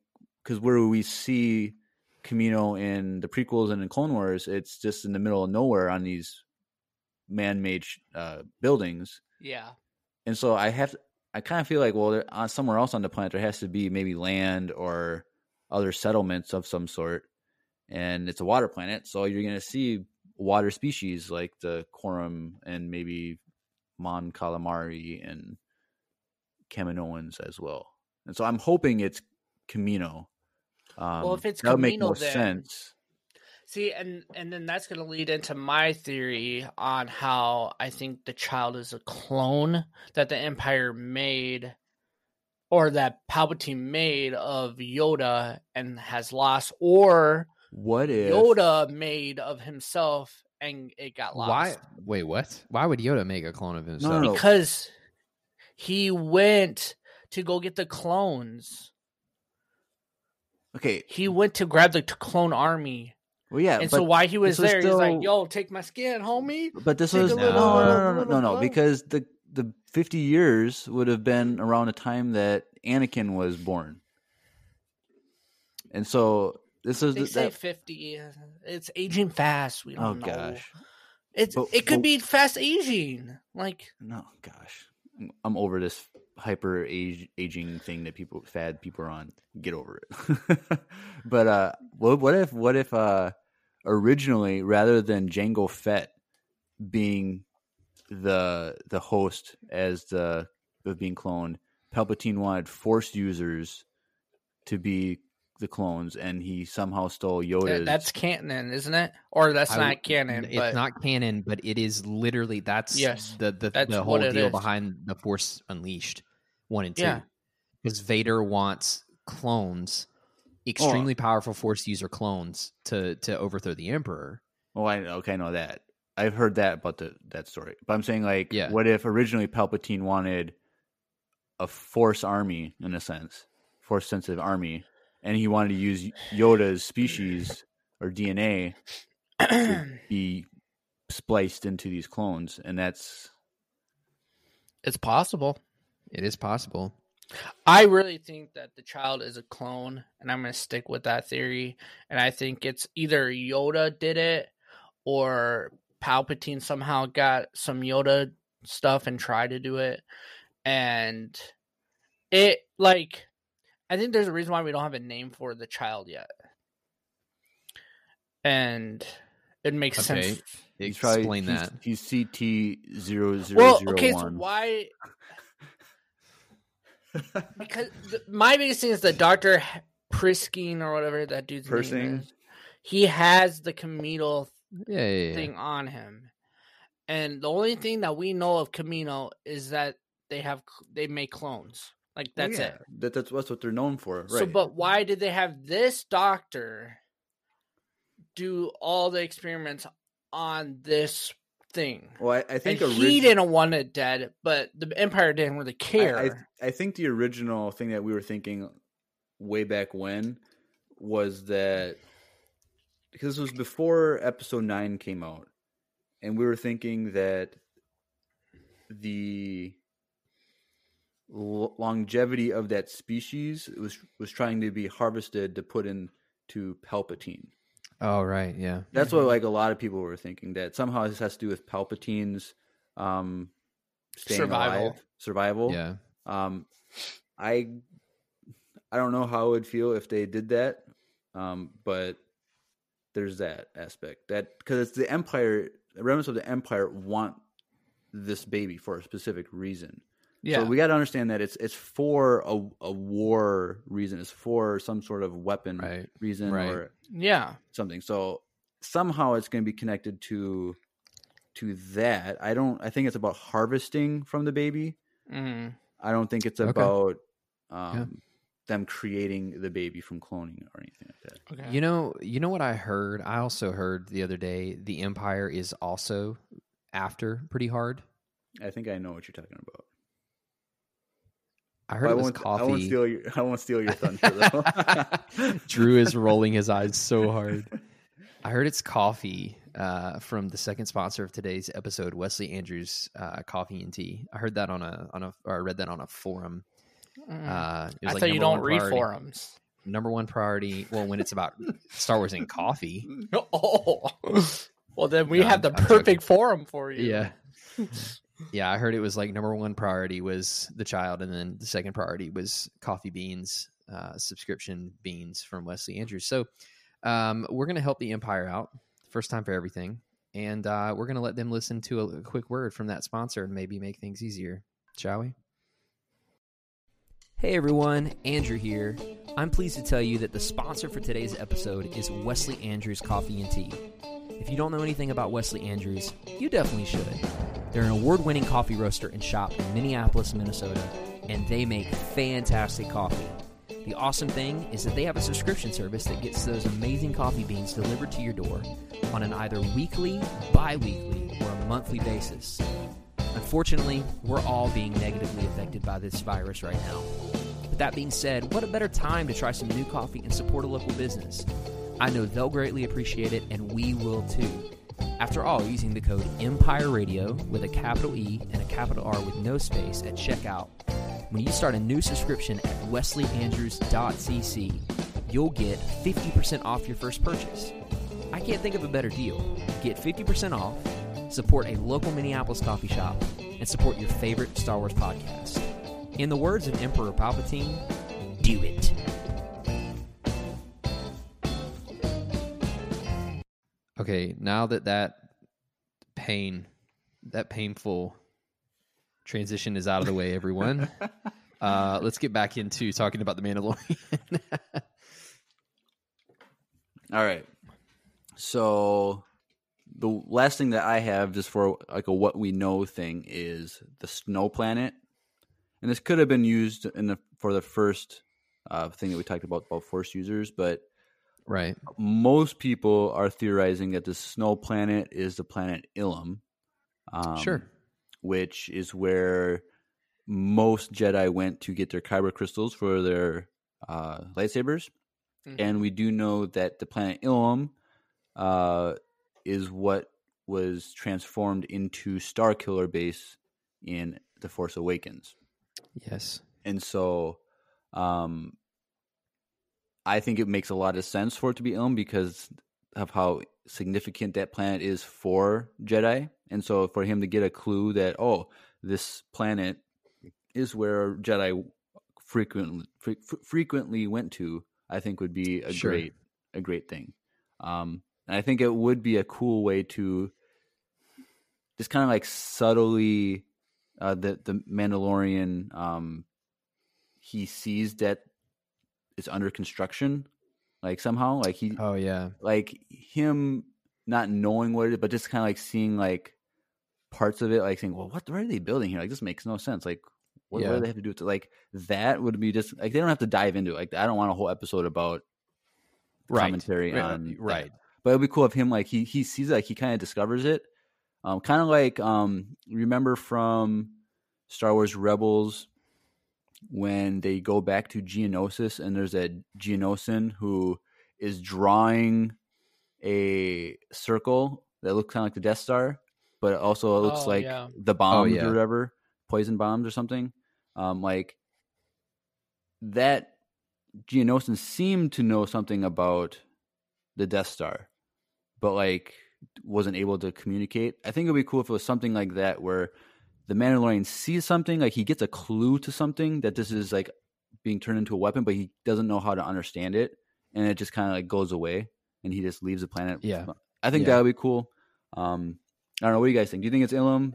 because where we see Kamino in the prequels and in Clone Wars, it's just in the middle of nowhere on these man-made uh, buildings, yeah. and so I have I kind of feel like well, there, uh, somewhere else on the planet there has to be maybe land or other settlements of some sort, and it's a water planet, so you're going to see water species like the Quarren and maybe Mon Calamari and Kaminoans as well. And so I'm hoping it's Kamino. Um, Well, if it's that would make more then- sense. See, and and then that's going to lead into my theory on how I think the child is a clone that the Empire made, or that Palpatine made of Yoda and has lost, or What if Yoda made of himself and it got lost. Why? Wait, what? Why would Yoda make a clone of himself? no, no. Because he went to go get the clones. Okay, He went to grab the clone army, well, yeah, and so why he was this was there, he's like, "Yo, take my skin, homie." but this take was no, little- no, no, no, no, no, no, because the the 50 years would have been around the time that Anakin was born. And so this is They the, say fifty. Uh, it's aging fast. We oh, don't oh know. gosh. It's But- it could but- be fast aging. Like No, gosh. I'm- over this hyper age, aging thing that people fad people are on. Get over it. but uh what what if what if uh originally rather than Jango Fett being the the host as the of being cloned, Palpatine wanted force users to be the clones and he somehow stole Yoda's that- that's canon, isn't it? Or that's I not canon. It's but not canon, but it is literally that's Yes, the the, that's the whole deal is. behind the Force Unleashed one and two. Yeah. Because Vader wants clones, extremely powerful Force user clones to to overthrow the Emperor. Oh, I okay, I know that. I've heard that about the that story. But I'm saying like, Yeah. what if originally Palpatine wanted a Force army in a sense, Force sensitive army, and he wanted to use Yoda's species or DNA to be spliced into these clones, and that's it's possible. It is possible. I really think that the child is a clone, and I'm going to stick with that theory. And I think it's either Yoda did it or Palpatine somehow got some Yoda stuff and tried to do it. And it, like, I think there's a reason why we don't have a name for the child yet. And it makes Okay. sense. he's probably Explain he's, that. he's CT zero zero Well, zero okay, so why because the, my biggest thing is the Doctor Priskin or whatever that dude's name is. He has the Kamino Yeah, yeah, yeah. thing on him, and the only thing that we know of Kamino is that they have they make clones. Like oh, that's yeah, it. That, that's that's what they're known for, right? So, but why did they have this doctor do all the experiments on this thing? well, I, I think orig- he didn't want it dead, but the Empire didn't really care. I, I, I think the original thing that we were thinking way back when was that because this was before episode 9 came out and we were thinking that the l- longevity of that species was was trying to be harvested to put into Palpatine. Oh, right. Yeah. That's Mm-hmm. what like a lot of people were thinking that somehow this has to do with Palpatine's um staying Survival. alive, survival. Yeah. Um, I I don't know how I would feel if they did that, um, but there's that aspect that because it's the Empire, the remnants of the Empire want this baby for a specific reason. Yeah, So we got to understand that it's it's for a, a war reason. It's for some sort of weapon Right. reason Right. or yeah. something. So somehow it's going to be connected to to that. I don't. I think it's about harvesting from the baby. hmm I don't think it's Okay. about um, Yeah. them creating the baby from cloning or anything like that. Okay. You know, you know what I heard? I also heard the other day the Empire is also after pretty hard. I think I know what you're talking about. I heard I it was won't, coffee. I won't steal your. I won't steal your thunder though. Drew is rolling his eyes so hard. I heard it's coffee uh, from the second sponsor of today's episode, Wesley Andrews uh, Coffee and Tea. I heard that on a on a or I read that on a forum. Mm. Uh, it was I like thought you don't read priority- forums. Number one priority. Well, when it's about Star Wars and coffee. Oh, well then we No, have the I'm- I'm perfect forum for you. Yeah. Yeah, I heard it was like number one priority was the child, and then the second priority was coffee beans, uh, subscription beans from Wesley Andrews. So um, we're going to help the Empire out, first time for everything, and uh, we're going to let them listen to a, a quick word from that sponsor and maybe make things easier, shall we? Hey everyone, Andrew here. I'm pleased to tell you that the sponsor for today's episode is Wesley Andrews Coffee and Tea. If you don't know anything about Wesley Andrews, you definitely should. They're an award winning coffee roaster and shop in Minneapolis, Minnesota, and they make fantastic coffee. The awesome thing is that they have a subscription service that gets those amazing coffee beans delivered to your door on an either weekly, bi weekly, or a monthly basis. Unfortunately, we're all being negatively affected by this virus right now. But that being said, what a better time to try some new coffee and support a local business? I know they'll greatly appreciate it, and we will too. After all, using the code Empire Radio with a capital E and a capital R with no space at checkout, when you start a new subscription at wesleyandrews.cc, you'll get 50% off your first purchase. I can't think of a better deal. Get 50% off, support a local Minneapolis coffee shop, and support your favorite Star Wars podcast. In the words of Emperor Palpatine, do it. Okay, now that that pain, that painful transition is out of the way, everyone, uh, let's get back into talking about the Mandalorian. All right. So the last thing that I have just for like a what we know thing is the snow planet. And this could have been used in the for the first uh, thing that we talked about about force users, but right. most people are theorizing that the snow planet is the planet Ilum. Um, Sure. Which is where most Jedi went to get their kyber crystals for their uh, lightsabers. Mhm. And we do know that the planet Ilum uh, is what was transformed into Starkiller base in The Force Awakens Yes. and so um i think it makes a lot of sense for it to be Ilum because of how significant that planet is for jedi and so for him to get a clue that oh this planet is where jedi frequently fre- frequently went to i think would be a Sure. great a great thing um and i think it would be a cool way to just kind of like subtly uh, the the Mandalorian um, he sees that it's under construction, like somehow, like he Oh yeah. like him not knowing what it is, but just kind of like seeing like parts of it, like saying, "Well, what, what are they building here? Like this makes no sense. Like what, what do they have to do with it? Like that would be just like they don't have to dive into it. Like I don't want a whole episode about Right. commentary Right, on that. right. But it'd be cool if him like he he sees it, like he kind of discovers it. Um, kind of like um, remember from Star Wars Rebels when they go back to Geonosis and there's a Geonosian who is drawing a circle that looks kind of like the Death Star, but it also looks Oh, like yeah. the bombs yeah. or whatever, poison bombs or something. Um, like that Geonosian seemed to know something about the Death Star, but like wasn't able to communicate. I think it would be cool if it was something like that where the Mandalorian sees something, like he gets a clue to something that this is like being turned into a weapon, but he doesn't know how to understand it, and it just kind of like goes away, and he just leaves the planet. Yeah. I think Yeah. that would be cool. Um, I don't know. What do you guys think? Do you think it's Ilum?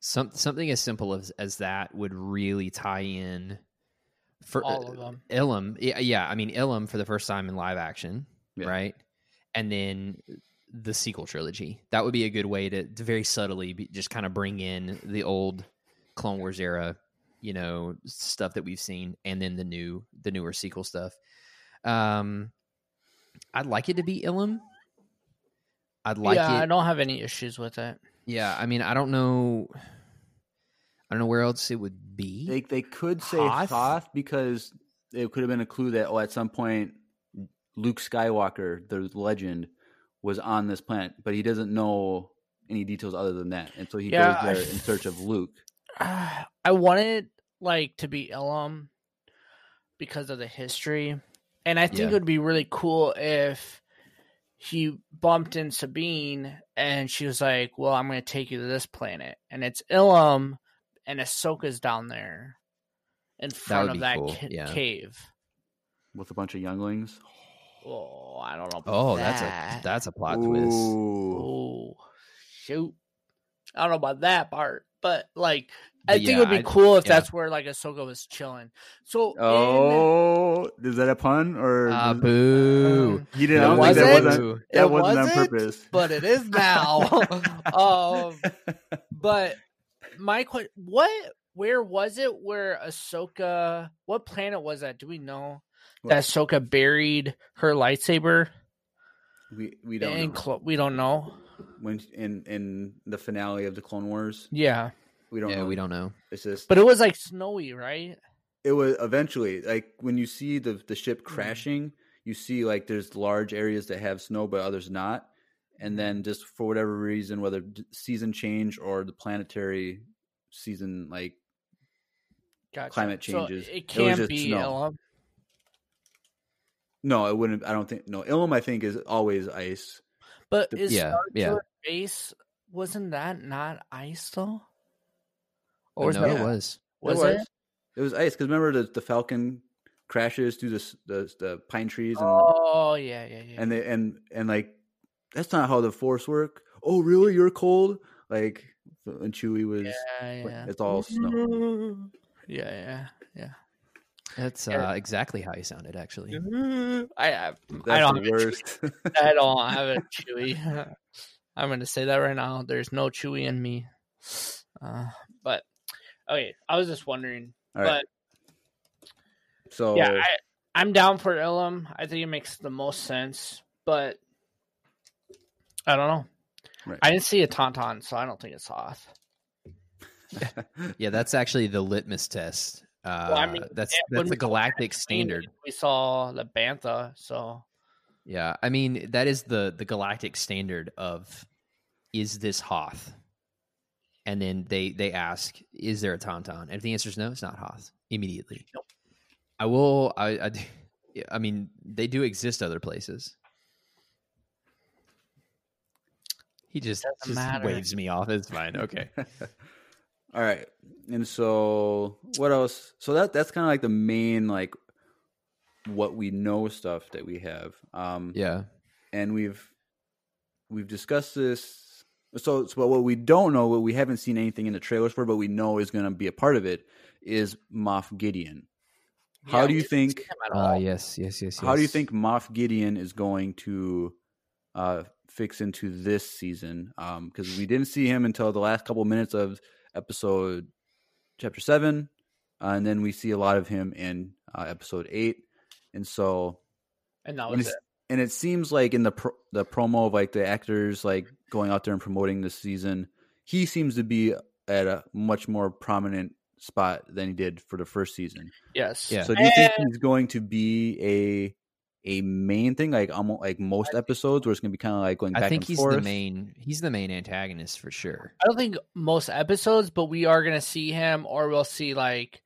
Some something as simple as as that would really tie in for all of them. Ilum. Yeah, yeah, I mean Ilum for the first time in live action, Yeah. right? And then the sequel trilogy. That would be a good way to, to very subtly be, just kind of bring in the old Clone Wars era, you know, stuff that we've seen, and then the new the newer sequel stuff. Um, I'd like it to be Ilum. I'd like yeah, it. I don't have any issues with it. Yeah, I mean, I don't know. I don't know where else it would be. They they could say Hoth? Hoth because it could have been a clue that oh, at some point Luke Skywalker, the legend, was on this planet, but he doesn't know any details other than that, and so he Yeah, goes I there in search of Luke. I wanted like to be Ilum because of the history, and I think Yeah. it would be really cool if he bumped in Sabine and she was like, "Well, I'm going to take you to this planet," and it's Ilum, and Ahsoka's down there in front of that cool, ca- yeah. cave. with a bunch of younglings. Oh, I don't know. About oh, that. that's a that's a plot twist. Ooh. Oh, shoot. I don't know about that part, but like, I But think yeah, it would be I- cool if yeah. that's where like Ahsoka was chilling. So, in- Oh, is that a pun or Ah, is- boo. Um, he didn't? It I don't that wasn't. wasn't that It wasn't on wasn't, purpose. but it is now. um, but my question: What? Where was it? Where Ahsoka? What planet was that? Do we know that Ahsoka buried her lightsaber? we we don't in know. Clo- we don't know. when in in the finale of the Clone Wars. Yeah, We don't yeah, know. we don't know. It's just but it was like snowy, right? it was eventually like when you see the the ship Mm-hmm. crashing, you see like there's large areas that have snow but others not, and then just for whatever reason, whether season change or the planetary season like Gotcha. Climate changes. it It can't just be snow. Ilum. No, it wouldn't. I don't think. No, Ilum I think is always ice. But The- is Yeah, Star yeah. Killer base wasn't that not ice though? Or was no, that it was. was it it? was. It was ice because remember the, the Falcon crashes through the the, the pine trees and Oh yeah, yeah, yeah. and they and and like that's not how the Force work. Oh, really? You're cold? Like and Chewie was. yeah, yeah. It's all snow. Yeah, yeah, yeah. That's uh, exactly how you sounded, actually. I I, I That's don't the have a worst. Chewy. I don't have a chewy. I'm gonna say that right now. There's no chewy in me. Uh, but okay, I was just wondering. All right. But So yeah, I, I'm down for Ilum. I think it makes the most sense. But I don't know. Right. I didn't see a tauntaun, so I don't think it's Hoth. Yeah, that's actually the litmus test. Uh, Well, I mean, that's that's a galactic standard. We saw the bantha, so Yeah, I mean that is the the galactic standard of is this Hoth? And then they they ask, is there a tauntaun? And if the answer is no, it's not Hoth immediately. Nope. I will. I I, I mean they do exist other places. He just, just waves me off. It's fine. Okay. All right. And so what else? So that that's kind of like the main like what we know stuff that we have. Um yeah. and we've we've discussed this so, so what we don't know, what we haven't seen anything in the trailers for, but we know is going to be a part of it is Moff Gideon. How Yeah, do you we didn't see think him Uh, yes. Yes. Yes. how do you think Moff Gideon is going to uh, fix into this season? Because we didn't see him until the last couple minutes of episode chapter seven, uh, and then we see a lot of him in uh, episode eight. And so, and that and, was it's- it. and it seems like in the pro- the promo of like the actors like going out there and promoting this season, he seems to be at a much more prominent spot than he did for the first season. Yes. Yeah. So do you think he's going to be a a main thing, like almost like most episodes, where it's going to be kind of like going back I think and he's forth? the main. He's the main antagonist for sure. I don't think most episodes, but we are gonna see him, or we'll see like,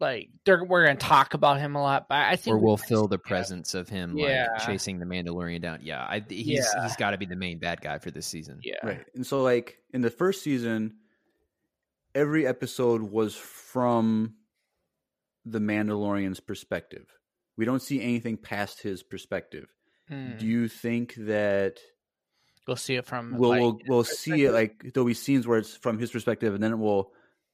like they're, we're gonna talk about him a lot. But I think or we we'll might fill see the him. presence of him Yeah. like chasing the Mandalorian down. Yeah, I, he's Yeah. he's got to be the main bad guy for this season. Yeah. Right. And so like in the first season, every episode was from the Mandalorian's perspective. We don't see anything past his perspective. Hmm. Do you think that We'll see it from. we'll like, we'll, we'll see it like there'll be scenes where it's from his perspective, and then it will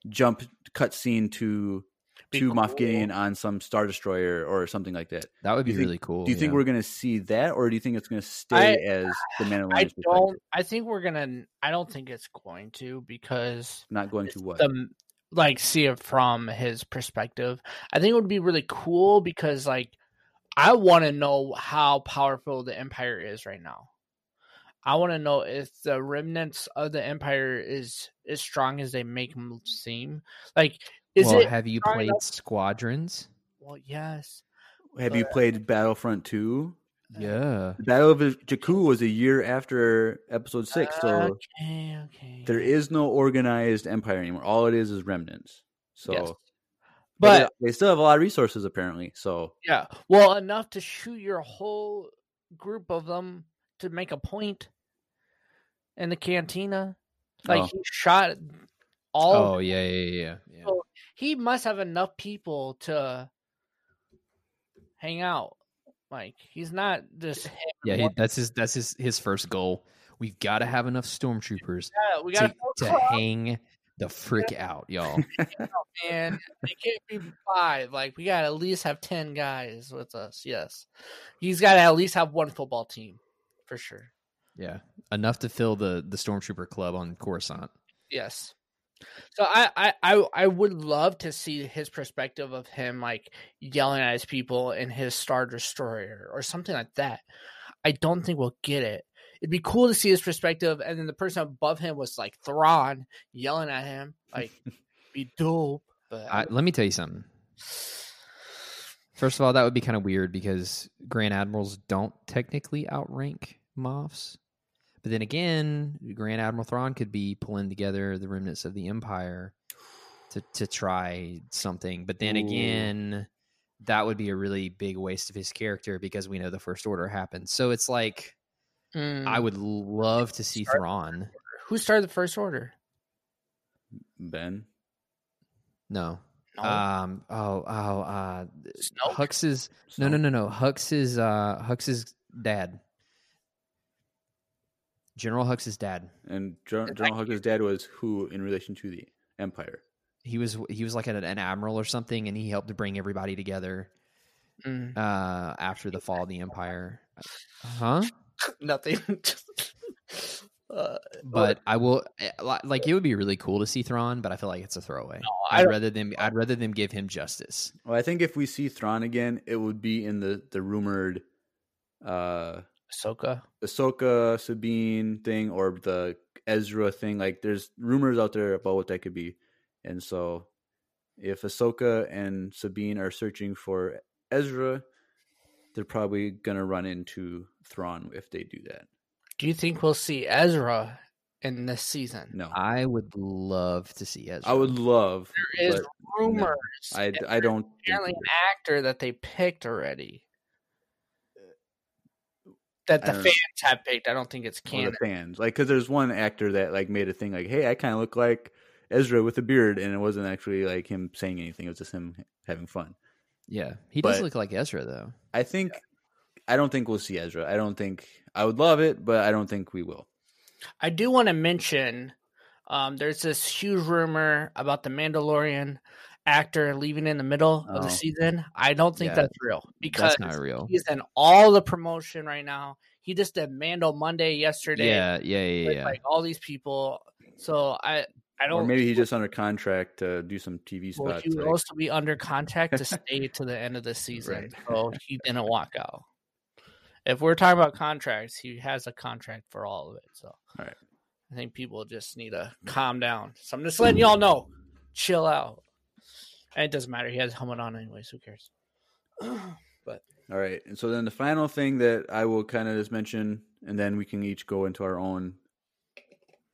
jump cut scene to Be to Moff. Gideon on some star destroyer or something like that. That would be think- really cool. Do you think we're going to see that, or do you think it's going to stay as the Mandalorian's I perspective? don't. I think we're gonna. I don't think it's going to because Not going to what? the like see it from his perspective. I think it would be really cool because like I want to know how powerful the empire is right now. I want to know if the remnants of the empire is as strong as they make them seem. Like, is well, it? have you played enough- Squadrons? Well, yes. Have you played Battlefront 2? Yeah. The Battle of Jakku was a year after Episode 6, so okay, okay. there is no organized empire anymore. All it is is remnants. So, Yes. but but they still have a lot of resources apparently. So, Yeah. Well, enough to shoot your whole group of them to make a point in the cantina. Like Oh. he shot all. Oh yeah, yeah, yeah, yeah. So he must have enough people to hang out. Like he's not just Yeah, he, that's his that's his his first goal. We've got to have enough stormtroopers Yeah, we got to, to hang the frick out, y'all. and they can't be five. Like we got to at least have ten guys with us. Yes, he's got to at least have one football team for sure. yeah, enough to fill the the stormtrooper club on Coruscant. Yes. So I, I, I, I would love to see his perspective of him like yelling at his people in his Star Destroyer or something like that. I don't think we'll get it. It'd be cool to see his perspective, and then the person above him was like Thrawn yelling at him, like be dope. But I, let me tell you something. First of all, that would be kind of weird because Grand Admirals don't technically outrank Moffs. But then again, Grand Admiral Thrawn could be pulling together the remnants of the Empire to to try something. But then Ooh. again, that would be a really big waste of his character because we know the First Order happened. So it's like Mm, I would love to see Start- Thrawn. Who started the first order? Ben. No. No, Um. Oh. Oh. Uh. Snoke? Hux is no. No. No. No. Hux is uh. Hux's dad. General Hux's dad. And Gen- It's General like- Hux's dad was who in relation to the Empire? He was he was like an, an admiral or something, and he helped to bring everybody together Mm, uh after the fall of the Empire. Huh? nothing. uh, But I will eh, like it would be really cool to see Thrawn, but I feel like it's a throwaway. I I'd rather them I'd rather them give him justice. Well, I think if we see Thrawn again, it would be in the the rumored uh Ahsoka. Ahsoka Sabine thing or the Ezra thing. Like, there's rumors out there about what that could be, and so if Ahsoka and Sabine are searching for Ezra, they're probably gonna run into Thrawn if they do that. Do you think we'll see Ezra in this season? No, I would love to see Ezra. I would love. There is but rumors. I and I don't. think apparently an actor that they picked already. That the know. fans have picked. I don't think it's Or canon. the fans, like, because there's one actor that like made a thing like, "Hey, I kind of look like Ezra with a beard," and it wasn't actually like him saying anything; it was just him having fun. yeah, he does look like Ezra though. I think I don't think we'll see Ezra. I don't think I would love it, but I don't think we will. I do want to mention um, there's this huge rumor about the Mandalorian actor leaving in the middle of the Oh. season. I don't think Yeah, that's real because That's not real. he's in all the promotion right now. He just did Mando Monday yesterday. Yeah, yeah, yeah, with, yeah. like all these people. So I I don't. maybe he's just under contract to do some TV Well, spots. he would like- also be under contract to stay to the end of the season, Right. so he didn't walk out. If we're talking about contracts, he has a contract for all of it. So, Right. I think people just need to calm down. So I'm just letting y'all know, chill out. It doesn't matter. He has a helmet on anyways. Who cares? but All right, and so then the final thing that I will kind of just mention, and then we can each go into our own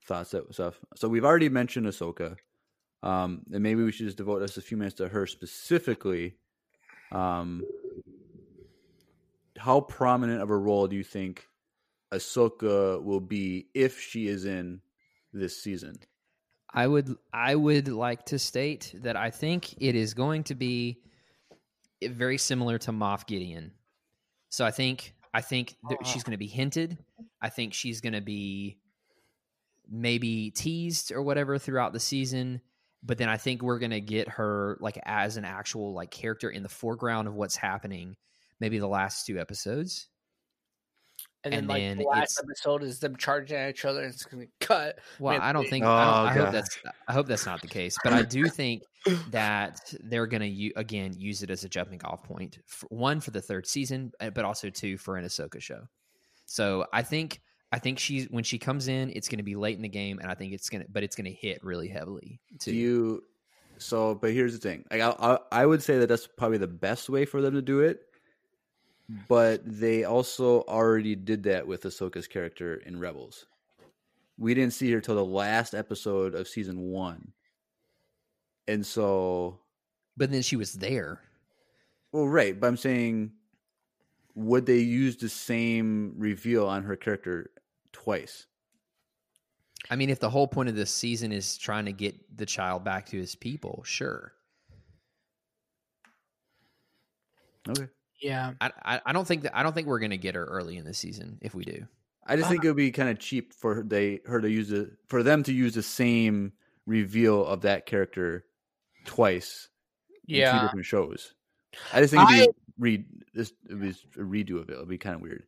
thoughts that stuff. So we've already mentioned Ahsoka, um, and maybe we should just devote us a few minutes to her specifically. Um, how prominent of a role do you think Ahsoka will be if she is in this season? I would I would like to state that I think it is going to be very similar to Moff Gideon. So I think I think that Oh. she's going to be hinted. I think she's going to be maybe teased or whatever throughout the season. But then I think we're going to get her like as an actual like character in the foreground of what's happening. Maybe the last two episodes. And then And like the last it's- episode is them charging at each other. and It's gonna cut. Well, Man, I don't they- think. I, don't, Oh, I hope that's. I hope that's not the case. But I do think that they're going to u- again use it as a jumping off point. For, one for the third season, uh, but also two for an Ahsoka show. So I think. I think she's when she comes in, it's going to be late in the game, and I think it's gonna, but it's going to hit really heavily. Too. Do you? So, but here's the thing. Like, I, I, I would say that that's probably the best way for them to do it. But they also already did that with Ahsoka's character in Rebels. We didn't see her till the last episode of season one, and so, but then she was there. well, right. But I'm saying, would they use the same reveal on her character twice? I mean, if the whole point of this season is trying to get the child back to his people, sure. Okay. Yeah, I, I, I don't think that I don't think we're going to get her early in the season. If we do, I just think uh-huh. it would be kind of cheap for they her to use it for them to use the same reveal of that character twice in two different shows. I just think it'd be re this it was a redo of it. It'd be kind of weird.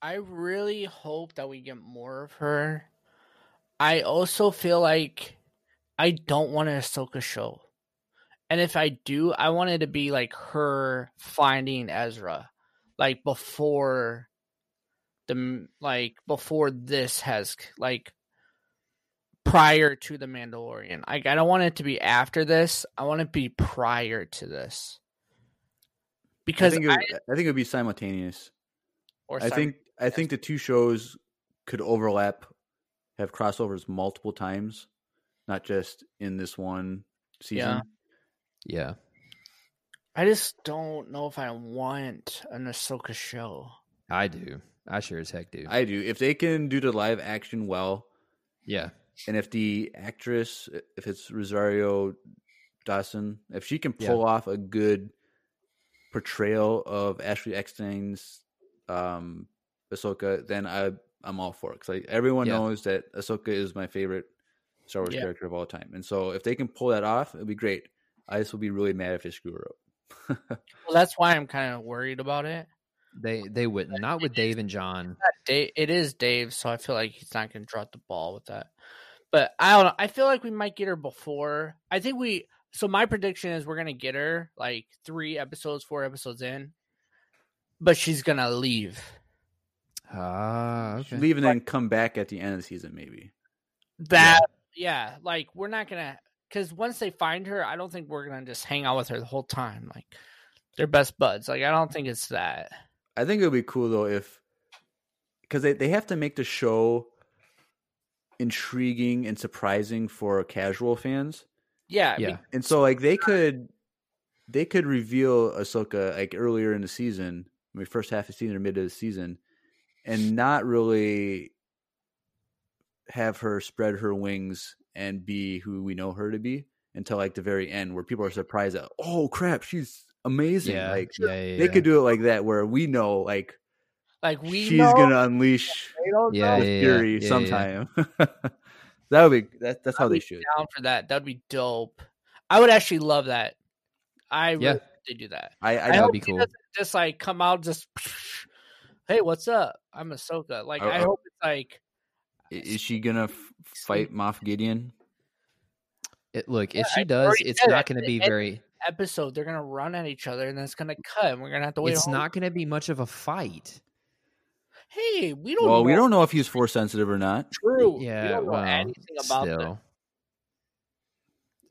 I really hope that we get more of her. I also feel like I don't want an Ahsoka show. And if I do, I want it to be like her finding Ezra. Like before the like before this has like prior to the Mandalorian. Like I don't want it to be after this. I want it to be prior to this. I Because think it I, I think it would be simultaneous. or I think I think the two shows could overlap, have crossovers multiple times, not just in this one season. Yeah. Yeah. I just don't know if I want an Ahsoka show. I do. I sure as heck do. I do. If they can do the live action well, yeah. and if the actress, if it's Rosario Dawson, if she can pull off a good portrayal of Ashley Eckstein's um, Ahsoka, then I I'm all for it. Because like, everyone Yeah. knows that Ahsoka is my favorite Star Wars Yeah. character of all time, and so if they can pull that off, it'll be great. I just will be really mad if they screw her up. Well, that's why I'm kind of worried about it. They they wouldn't. Not with Dave and Jon. It is Dave, so I feel like he's not going to drop the ball with that. But I don't know. I feel like we might get her before. I think we. So my prediction is we're going to get her like three episodes, four episodes in, but she's going to leave. Ah, okay. Leave and then come back at the end of the season, maybe. That yeah, like we're not gonna because once they find her, I don't think we're gonna just hang out with her the whole time. Like they're best buds. Like I don't think it's that. I think it would be cool though if because they, they have to make the show intriguing and surprising for casual fans. Yeah, Yeah. And so like they could they could reveal Ahsoka like earlier in the season, I mean first half of the season or mid of the season, and not really have her spread her wings and be who we know her to be until like the very end where people are surprised that oh crap, she's amazing. Yeah, Like yeah, yeah, they yeah. could do it like that where we know like like we she's know, gonna unleash they Yeah, the yeah, fury yeah, yeah. sometime. that would be that, that's how I'd they be should. down for that. That'd be dope. I would actually love that. I Yeah. really they do that. I, I, I That'd hope be cool. just like come out just. Hey, what's up? I'm Ahsoka. Like Uh, I uh, hope it's like is she gonna f- fight Moff Gideon? It, look, if Yeah, she I does, it's said not at going to be very. episode they're gonna run at each other and then it's gonna cut and we're gonna have to wait. It's a not going to be much of a fight. Hey, we don't. Well, know we don't know if he's force sensitive or not. True. we Yeah, don't know well, anything about still. that.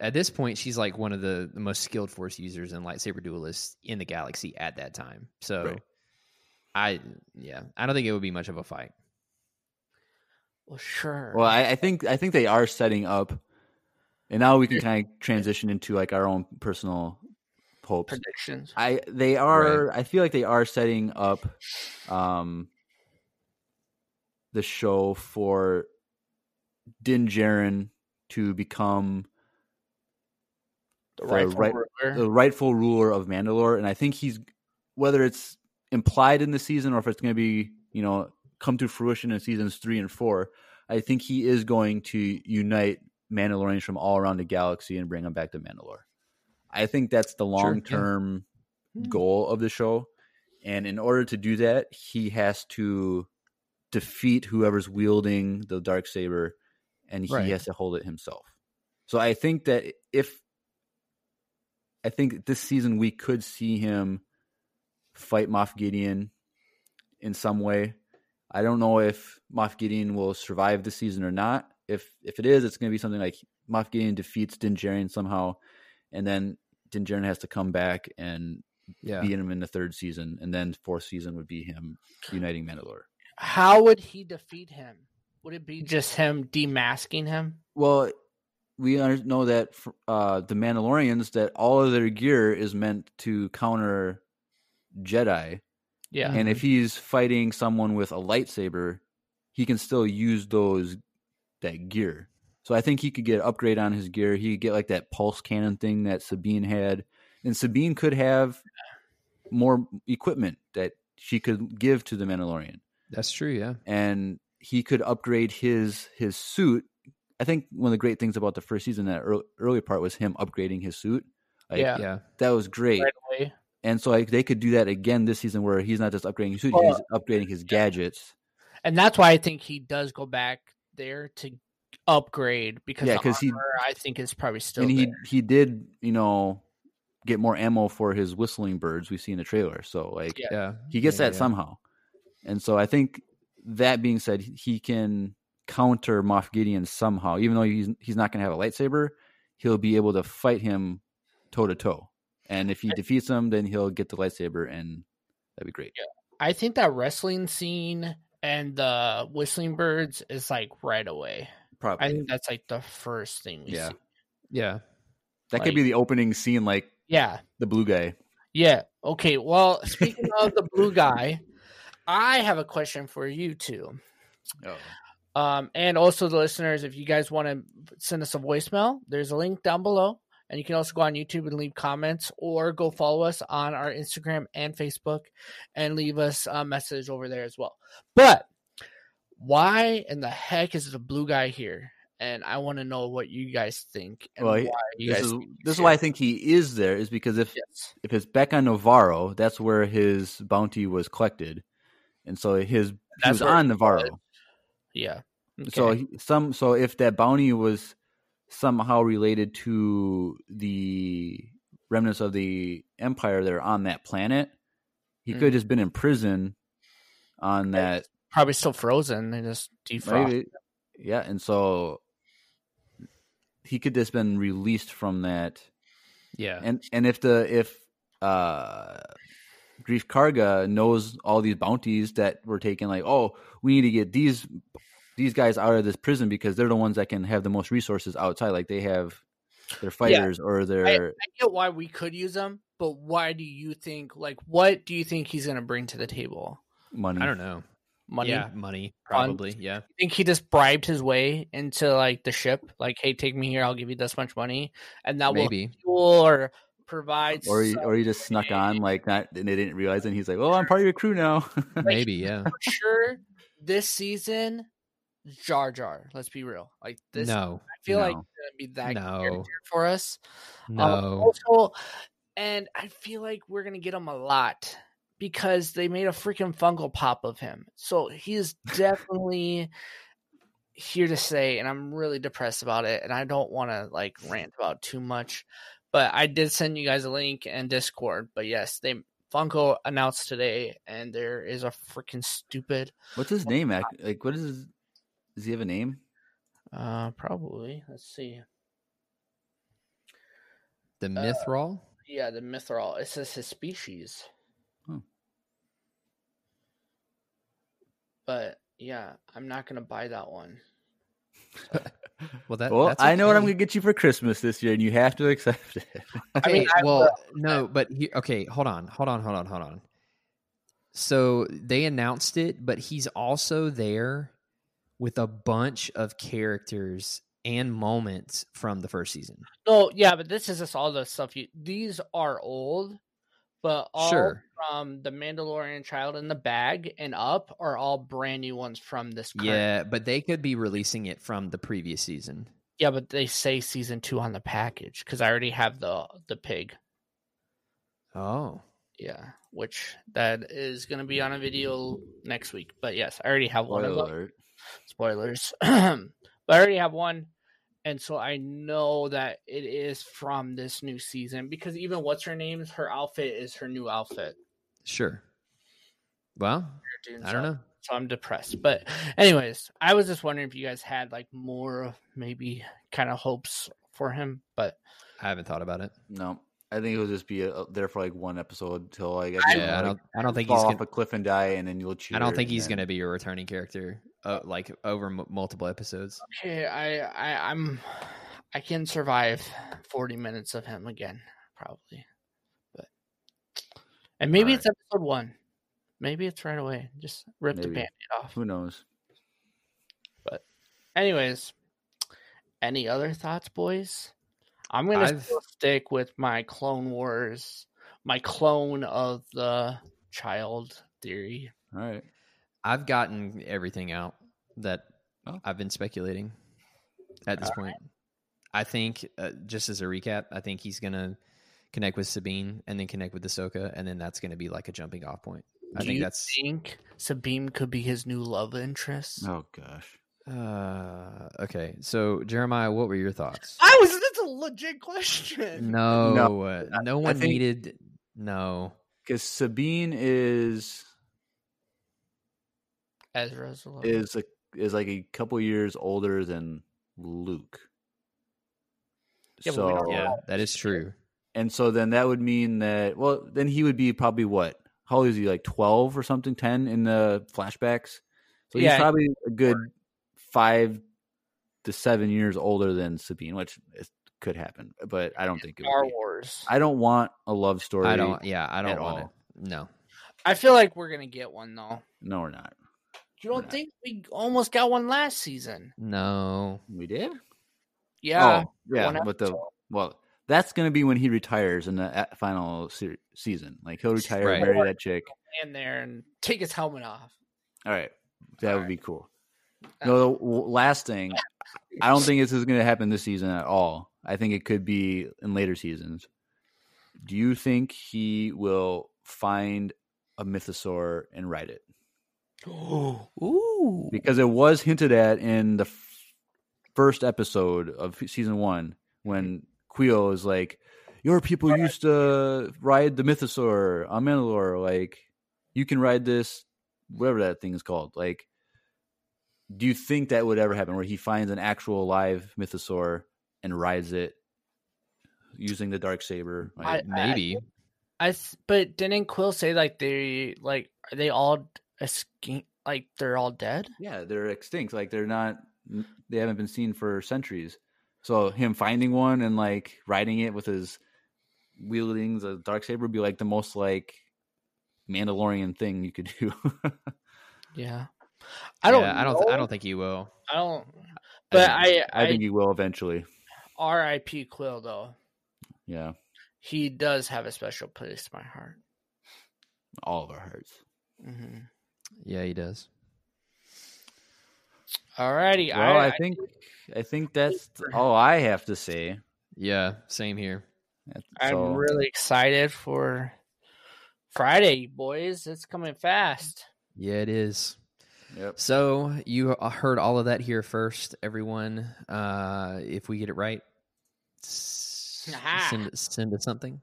At this point, she's like one of the, the most skilled force users and lightsaber duelists in the galaxy at that time. So, Right. I yeah, I don't think it would be much of a fight. Well, sure. Well, I, I think I think they are setting up, and now we can kind of transition into like our own personal hopes. predictions. I they are. I feel like they are setting up, um, the show for Din Djarin to become The the rightful right- ruler. the rightful ruler of Mandalore, and I think he's whether it's implied in the season or if it's going to be you know come to fruition in seasons three and four. I think he is going to unite Mandalorians from all around the galaxy and bring them back to Mandalore. I think that's the Sure, yeah. long term hmm. goal of the show, and in order to do that, he has to defeat whoever's wielding the dark saber, and he Right. has to hold it himself. So I think that if I think this season we could see him fight Moff Gideon in some way. I don't know if Moff Gideon will survive the season or not. If if it is, it's going to be something like Moff Gideon defeats Din Djarin somehow, and then Din Djarin has to come back and Yeah, beat him in the third season, and then fourth season would be him uniting Mandalore. How would he defeat him? Would it be just him demasking him? Well, we know that uh, the Mandalorians that all of their gear is meant to counter Jedi, Yeah. and if he's fighting someone with a lightsaber, he can still use those that gear. So I think he could get an upgrade on his gear. He could get like that pulse cannon thing that Sabine had, and Sabine could have more equipment that she could give to the Mandalorian that's true. Yeah, and he could upgrade his his suit. I think one of the great things about the first season, that early, early part, was him upgrading his suit. Like, Yeah. yeah, that was great. right away. And so like they could do that again this season, where he's not just upgrading his suit, Well, he's upgrading his gadgets. And that's why I think he does go back there to upgrade because Yeah, the 'cause he I think is probably still and he there. he did, you know, get more ammo for his whistling birds we see in the trailer. So like Yeah. yeah. he gets Yeah, that yeah. somehow. And so I think that being said, he can counter Moff Gideon somehow, even though he's he's not going to have a lightsaber. He'll be able to fight him toe to toe, and if he defeats him, then he'll get the lightsaber, and that'd be great. I think that wrestling scene and the whistling birds is like right away. Probably I think that's like the first thing we Yeah. see. yeah. that could be the opening scene, like Yeah. the blue guy. Yeah. Okay. Well, speaking of the blue guy, I have a question for you too. Oh. Um, and also the listeners, if you guys want to send us a voicemail, there's a link down below. And you can also go on YouTube and leave comments or go follow us on our Instagram and Facebook and leave us a message over there as well. But why in the heck is the blue guy here? And I want to know what you guys think. And Well, he- This guys is this is why I think he is there is because if Yes. if it's Becca Nevarro, that's where his bounty was collected, and so his he That's was on he Nevarro. Yeah. So he- some so if that bounty was somehow related to the remnants of the empire that are on that planet, he could have just been in prison on that. probably still frozen. They just defrost. Maybe, yeah, and so he could just been released from that. Yeah. And and if the if uh Greef Karga knows all these bounties that were taken, like, oh, we need to get these these guys out of this prison because they're the ones that can have the most resources outside. Like they have their fighters or their I get why we could use them, but why do you think? Like, what do you think he's going to bring to the table? money. I don't know. Money. Yeah, money probably. Yeah. You think he just bribed his way into like the ship? Like, hey, take me here. I'll give you this much money, and that Maybe. will fuel or provide. Or he, or he just snuck on like not and they didn't realize it and he's like, Oh, I'm part of your crew now. Maybe, yeah. for sure this season. Jar Jar. Let's be real. Like this, No. I feel like No. it's gonna be that No. character for us. Um, No. also, and I feel like we're gonna get him a lot because they made a freaking Funko Pop of him. So he is definitely here to stay, and I'm really depressed about it. And I don't want to like rant about too much, but I did send you guys a link and Discord. But yes, they Funko announced today, and there is a freaking stupid. What's his name? Act like what is his does he have a name? Uh, probably. Let's see. The Mythrol? Yeah, the Mythrol. It says his species. Hmm. But yeah, I'm not gonna buy that one. Well, that. well, that's I know what I'm gonna get you for Christmas this year, and you have to accept it. Okay, mean, I well, will- no, but he, okay, hold on, hold on, hold on, hold on. So they announced it, but he's also there with a bunch of characters and moments from the first season. No, yeah, but this is just all the stuff you. These are old, but all Sure. from the Mandalorian Child in the Bag and up are all brand new ones from this. Current. Yeah, but they could be releasing it from the previous season. yeah, but they say season two on the package because I already have the the pig. Oh, Yeah, which that is going to be on a video next week. But yes, I already have one of Spoiler them. Alert. Spoilers, but I already have one, and so I know that it is from this new season because even what's her name? Her outfit is her new outfit. sure. Well, I don't so- know. So I'm depressed. But anyways, I was just wondering if you guys had like more maybe kind of hopes for him. But I haven't thought about it. No, I think it'll just be uh there for like one episode until like I- Yeah, I don't. I don't think fall he's. off Gonna, a cliff and die, and then you'll cheer. I don't think he's then- going to be a returning character, uh, like over m- multiple episodes. okay, I, I I'm I can survive 40 minutes of him again probably. But and maybe Alright. it's episode one. Maybe it's right away. Just rip the Maybe. band-aid off. Who knows? But anyways, any other thoughts, boys? I'm gonna stick with my Clone Wars, my clone of the child theory. All right. I've gotten everything out that Oh. I've been speculating at this point. I think, uh, just as a recap, I think he's going to connect with Sabine and then connect with Ahsoka, and then that's going to be like a jumping off point. I Do think you that's. think Sabine could be his new love interest? Oh gosh. Uh, okay. So, Jeremiah, what were your thoughts? I was. That's a legit question. No, No, uh, no one think- needed. No. Because Sabine is Ezra's love. is a, is like a couple years older than Luke. Yeah, so Yeah, that is true. and so then that would mean that well then he would be probably what how old is he like 12 or something 10 in the flashbacks so he's probably a good five to seven years older than sabine which is could happen, but I don't think it Star would. Be. Wars. I don't want a love story. I don't. Yeah, I don't at want all. it. No. I feel like we're gonna get one though. No, we're not. You We're don't not. think we almost got one last season? No. We did. Yeah, Oh, yeah, one but the episode. well, that's going to be when he retires in the uh, final se- season. Like he'll retire, Right. marry that chick. stand there and take his helmet off. All right, that All would be cool. No, the w- last thing, I don't think this is going to happen this season at all. I think it could be in later seasons. Do you think he will find a mythosaur and ride it? Ooh. Because it was hinted at in the f- first episode of season one when mm-hmm. Kuiil is like, "Your people used to ride the mythosaur on Mandalore. Like, you can ride this, whatever that thing is called. Like, do you think that would ever happen where he finds an actual live mythosaur and rides it using the dark saber? I- Maybe. I th- but didn't Kuiil say like they like are they all escape like they're all dead? yeah, they're extinct. Like, they're not. They haven't been seen for centuries. So him finding one and like riding it with his wielding the dark saber would be like the most like Mandalorian thing you could do. Yeah, I don't. Yeah, I don't. know. I don't think he will. I don't. But I, I I, think he will eventually. R.I.P. Kuiil though. Yeah, He does have a special place in my heart. all of our hearts. Mm-hmm. Yeah, he does. Alrighty, Well, I, I, think I think that's all I have to say. Yeah, same here. I'm So, really excited for Friday, boys. It's coming fast. Yeah, it is. Yep. So you heard all of that here first, everyone. Uh, if we get it right, send send us something.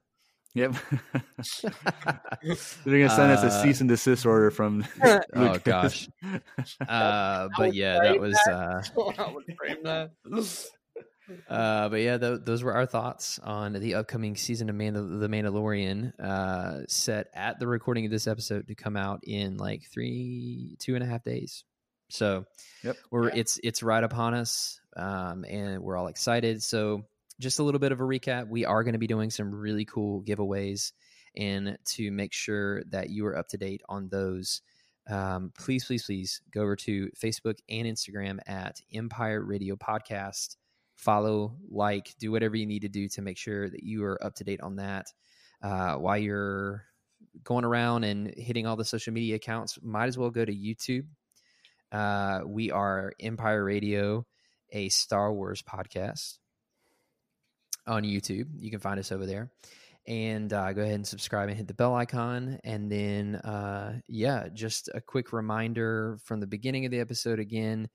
Yep. They're gonna send us a Uh, cease and desist order from. Oh gosh. Uh, but yeah, that was. Uh, Uh, but yeah, th- those were our thoughts on the upcoming season of Mandal- The Mandalorian, uh, set at the recording of this episode to come out in like three, two and a half days. So, Yep. we're Yeah. it's it's right upon us, um, and we're all excited. So, just a little bit of a recap: we are going to be doing some really cool giveaways, and to make sure that you are up to date on those. Um, please, please, please go over to Facebook and Instagram at Empire Radio Podcast follow, like, do whatever you need to do to make sure that you are up to date on that. Uh, while you're going around and hitting all the social media accounts, might as well go to YouTube. Uh, we are Empire Radio, a Star Wars podcast on YouTube. You can find us over there. And uh, go ahead and subscribe and hit the bell icon. And then, uh, yeah, just a quick reminder from the beginning of the episode again.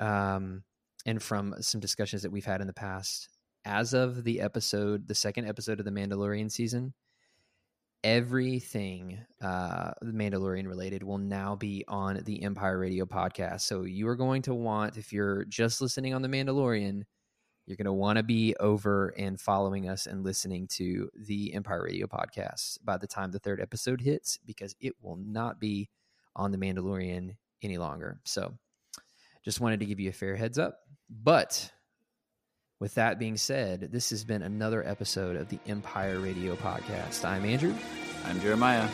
Um, and from some discussions that we've had in the past, as of the episode, the second episode of the Mandalorian season, everything uh, Mandalorian related will now be on the Empire Radio podcast. So you are going to want, if you're just listening on the Mandalorian, you're going to want to be over and following us and listening to the Empire Radio podcast by the time the third episode hits, because it will not be on the Mandalorian any longer. So just wanted to give you a fair heads up. But with that being said, this has been another episode of the Empire Radio podcast. I'm Andrew, I'm Jeremiah.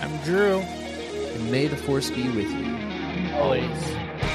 I'm Drew. and may the force be with you. Always.